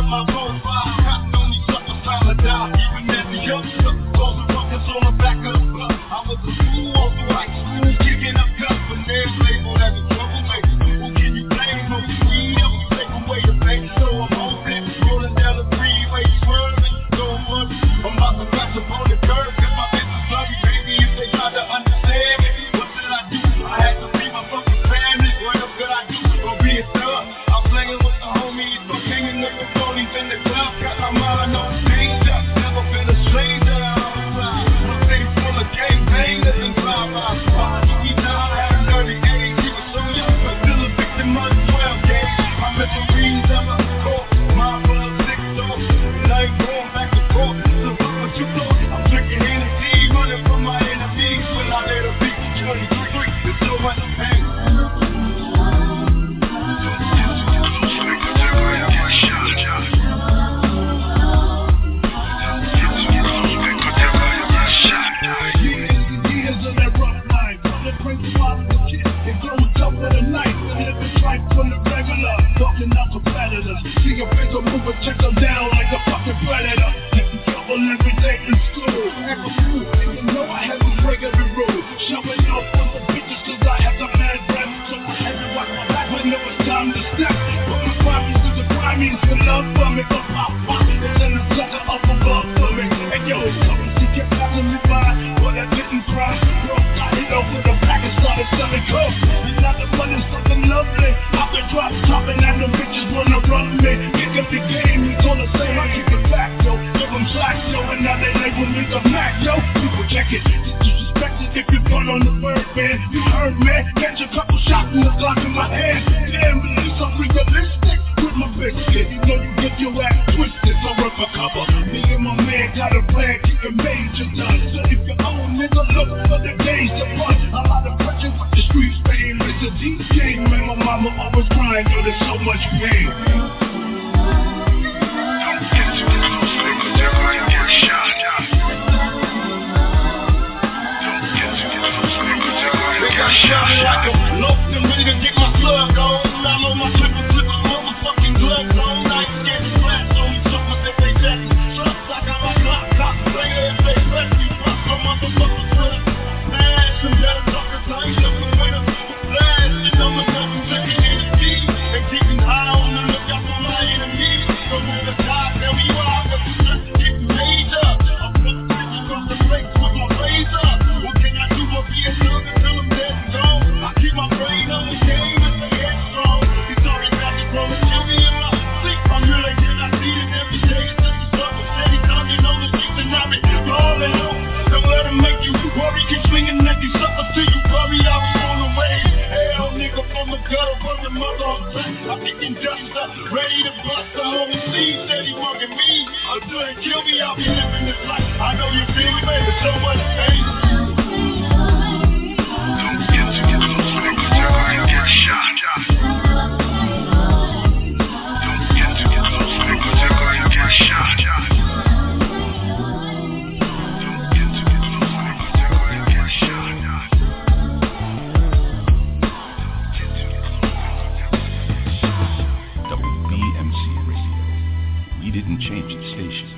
change the station.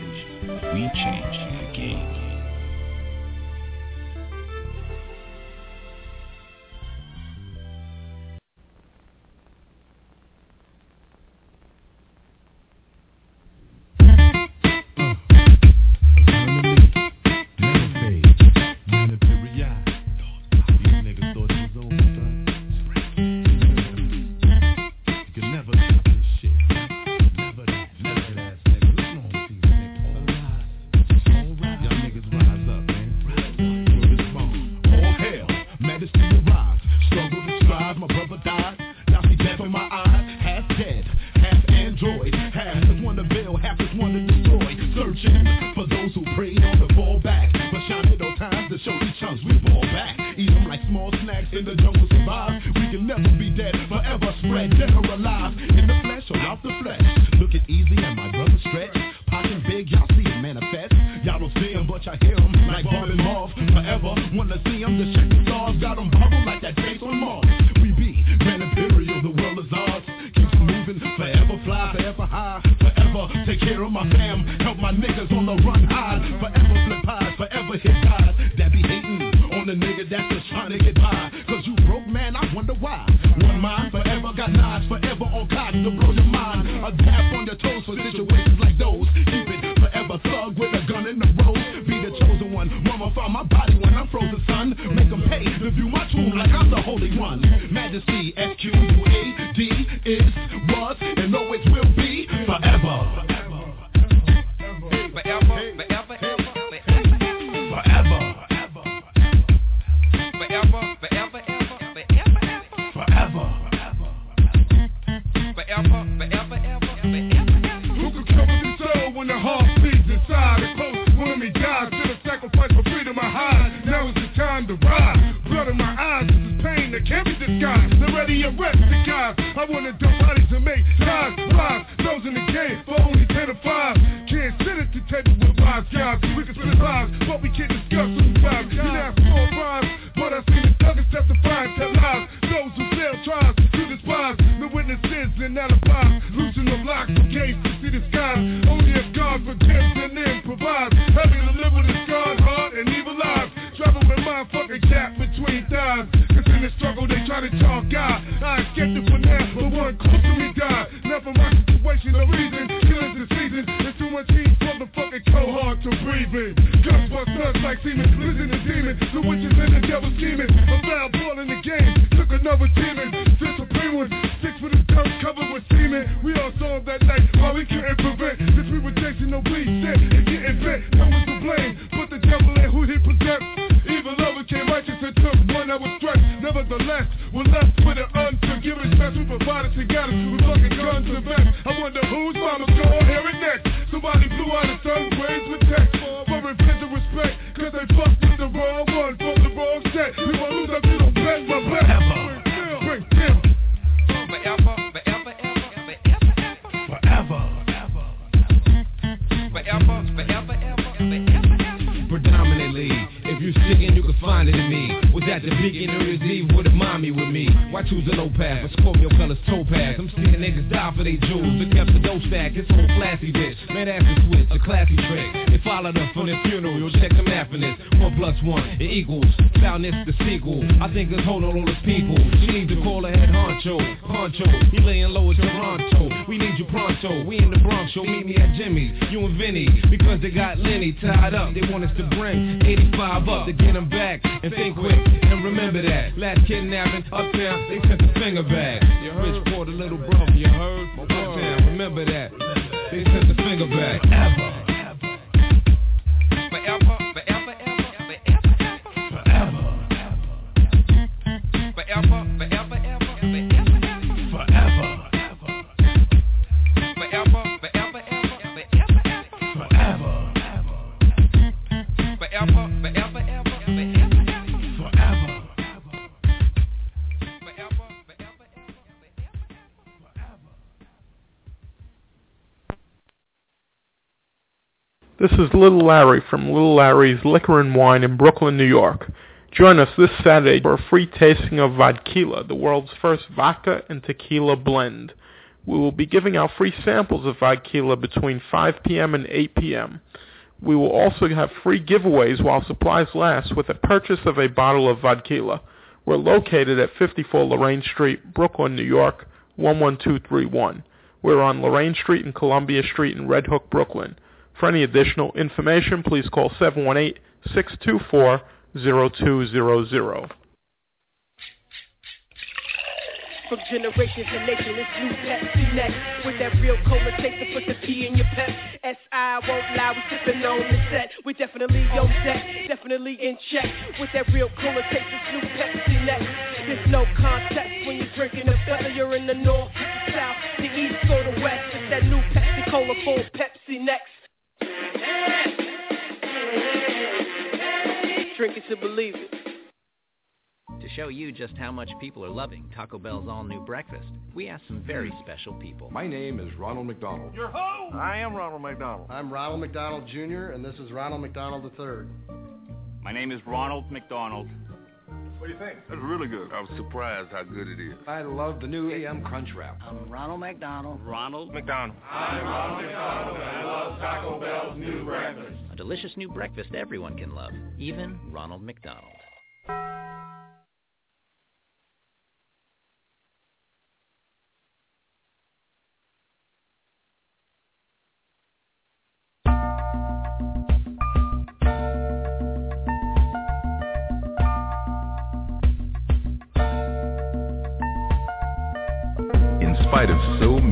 We changed the game. Eve with a mommy with me. Why choose a low path? A Scorpio colors topaz. I'm seeing niggas die for they jewels. They kept the dough stack. It's old classy bitch. Man, that's a switch, a classy trick. They followed up from the funeral. You'll check the math in this. One plus one, it equals. Found this the sequel. I think it's hold on all his people. She needs to call her head honcho. Honcho, he laying low at Toronto. We need you pronto. We in the Bronx, show meet me at Jimmy's. You and Vinny, because they got Lenny tied up. They want us to bring 85 up to get him back. And think quick, and remember that. Last kidnapping, uptown, they sent the finger back. You heard? Rich poured a little brother, you heard? Uptown, remember that. They sent the finger back. Ever. Is Little Larry from Little Larry's Liquor and Wine in Brooklyn, New York. Join us this Saturday for a free tasting of Vodkila, the world's first vodka and tequila blend. We will be giving out free samples of Vodkila between 5 p.m. and 8 p.m. We will also have free giveaways while supplies last with a purchase of a bottle of Vodkila. We're located at 54 Lorraine Street, Brooklyn, New York, 11231. We're on Lorraine Street and Columbia Street in Red Hook, Brooklyn. For any additional information, please call 718-624-0200. From generations nation, it's new Pepsi next. With that real cola taste to put the P in your pep. S.I. won't lie, we sipping on the set. We definitely on definitely in check. With that real cola taste, it's new Pepsi next. There's no when you're drinking whether you're in the north, the south, the east, or the west. It's that new Pepsi Cola full Pepsi next. Drink it to believe it. To show you just how much people are loving Taco Bell's all-new breakfast, we asked some very special people. My name is Ronald McDonald. You're who? I am Ronald McDonald. I'm Ronald McDonald Jr., and this is Ronald McDonald III. My name is Ronald McDonald. What do you think? That's really good. I was surprised how good it is. I love the new AM Crunch Wrap. I'm Ronald McDonald. Ronald McDonald. I'm Ronald McDonald, and I love Taco Bell's new breakfast. A delicious new breakfast everyone can love, even Ronald McDonald.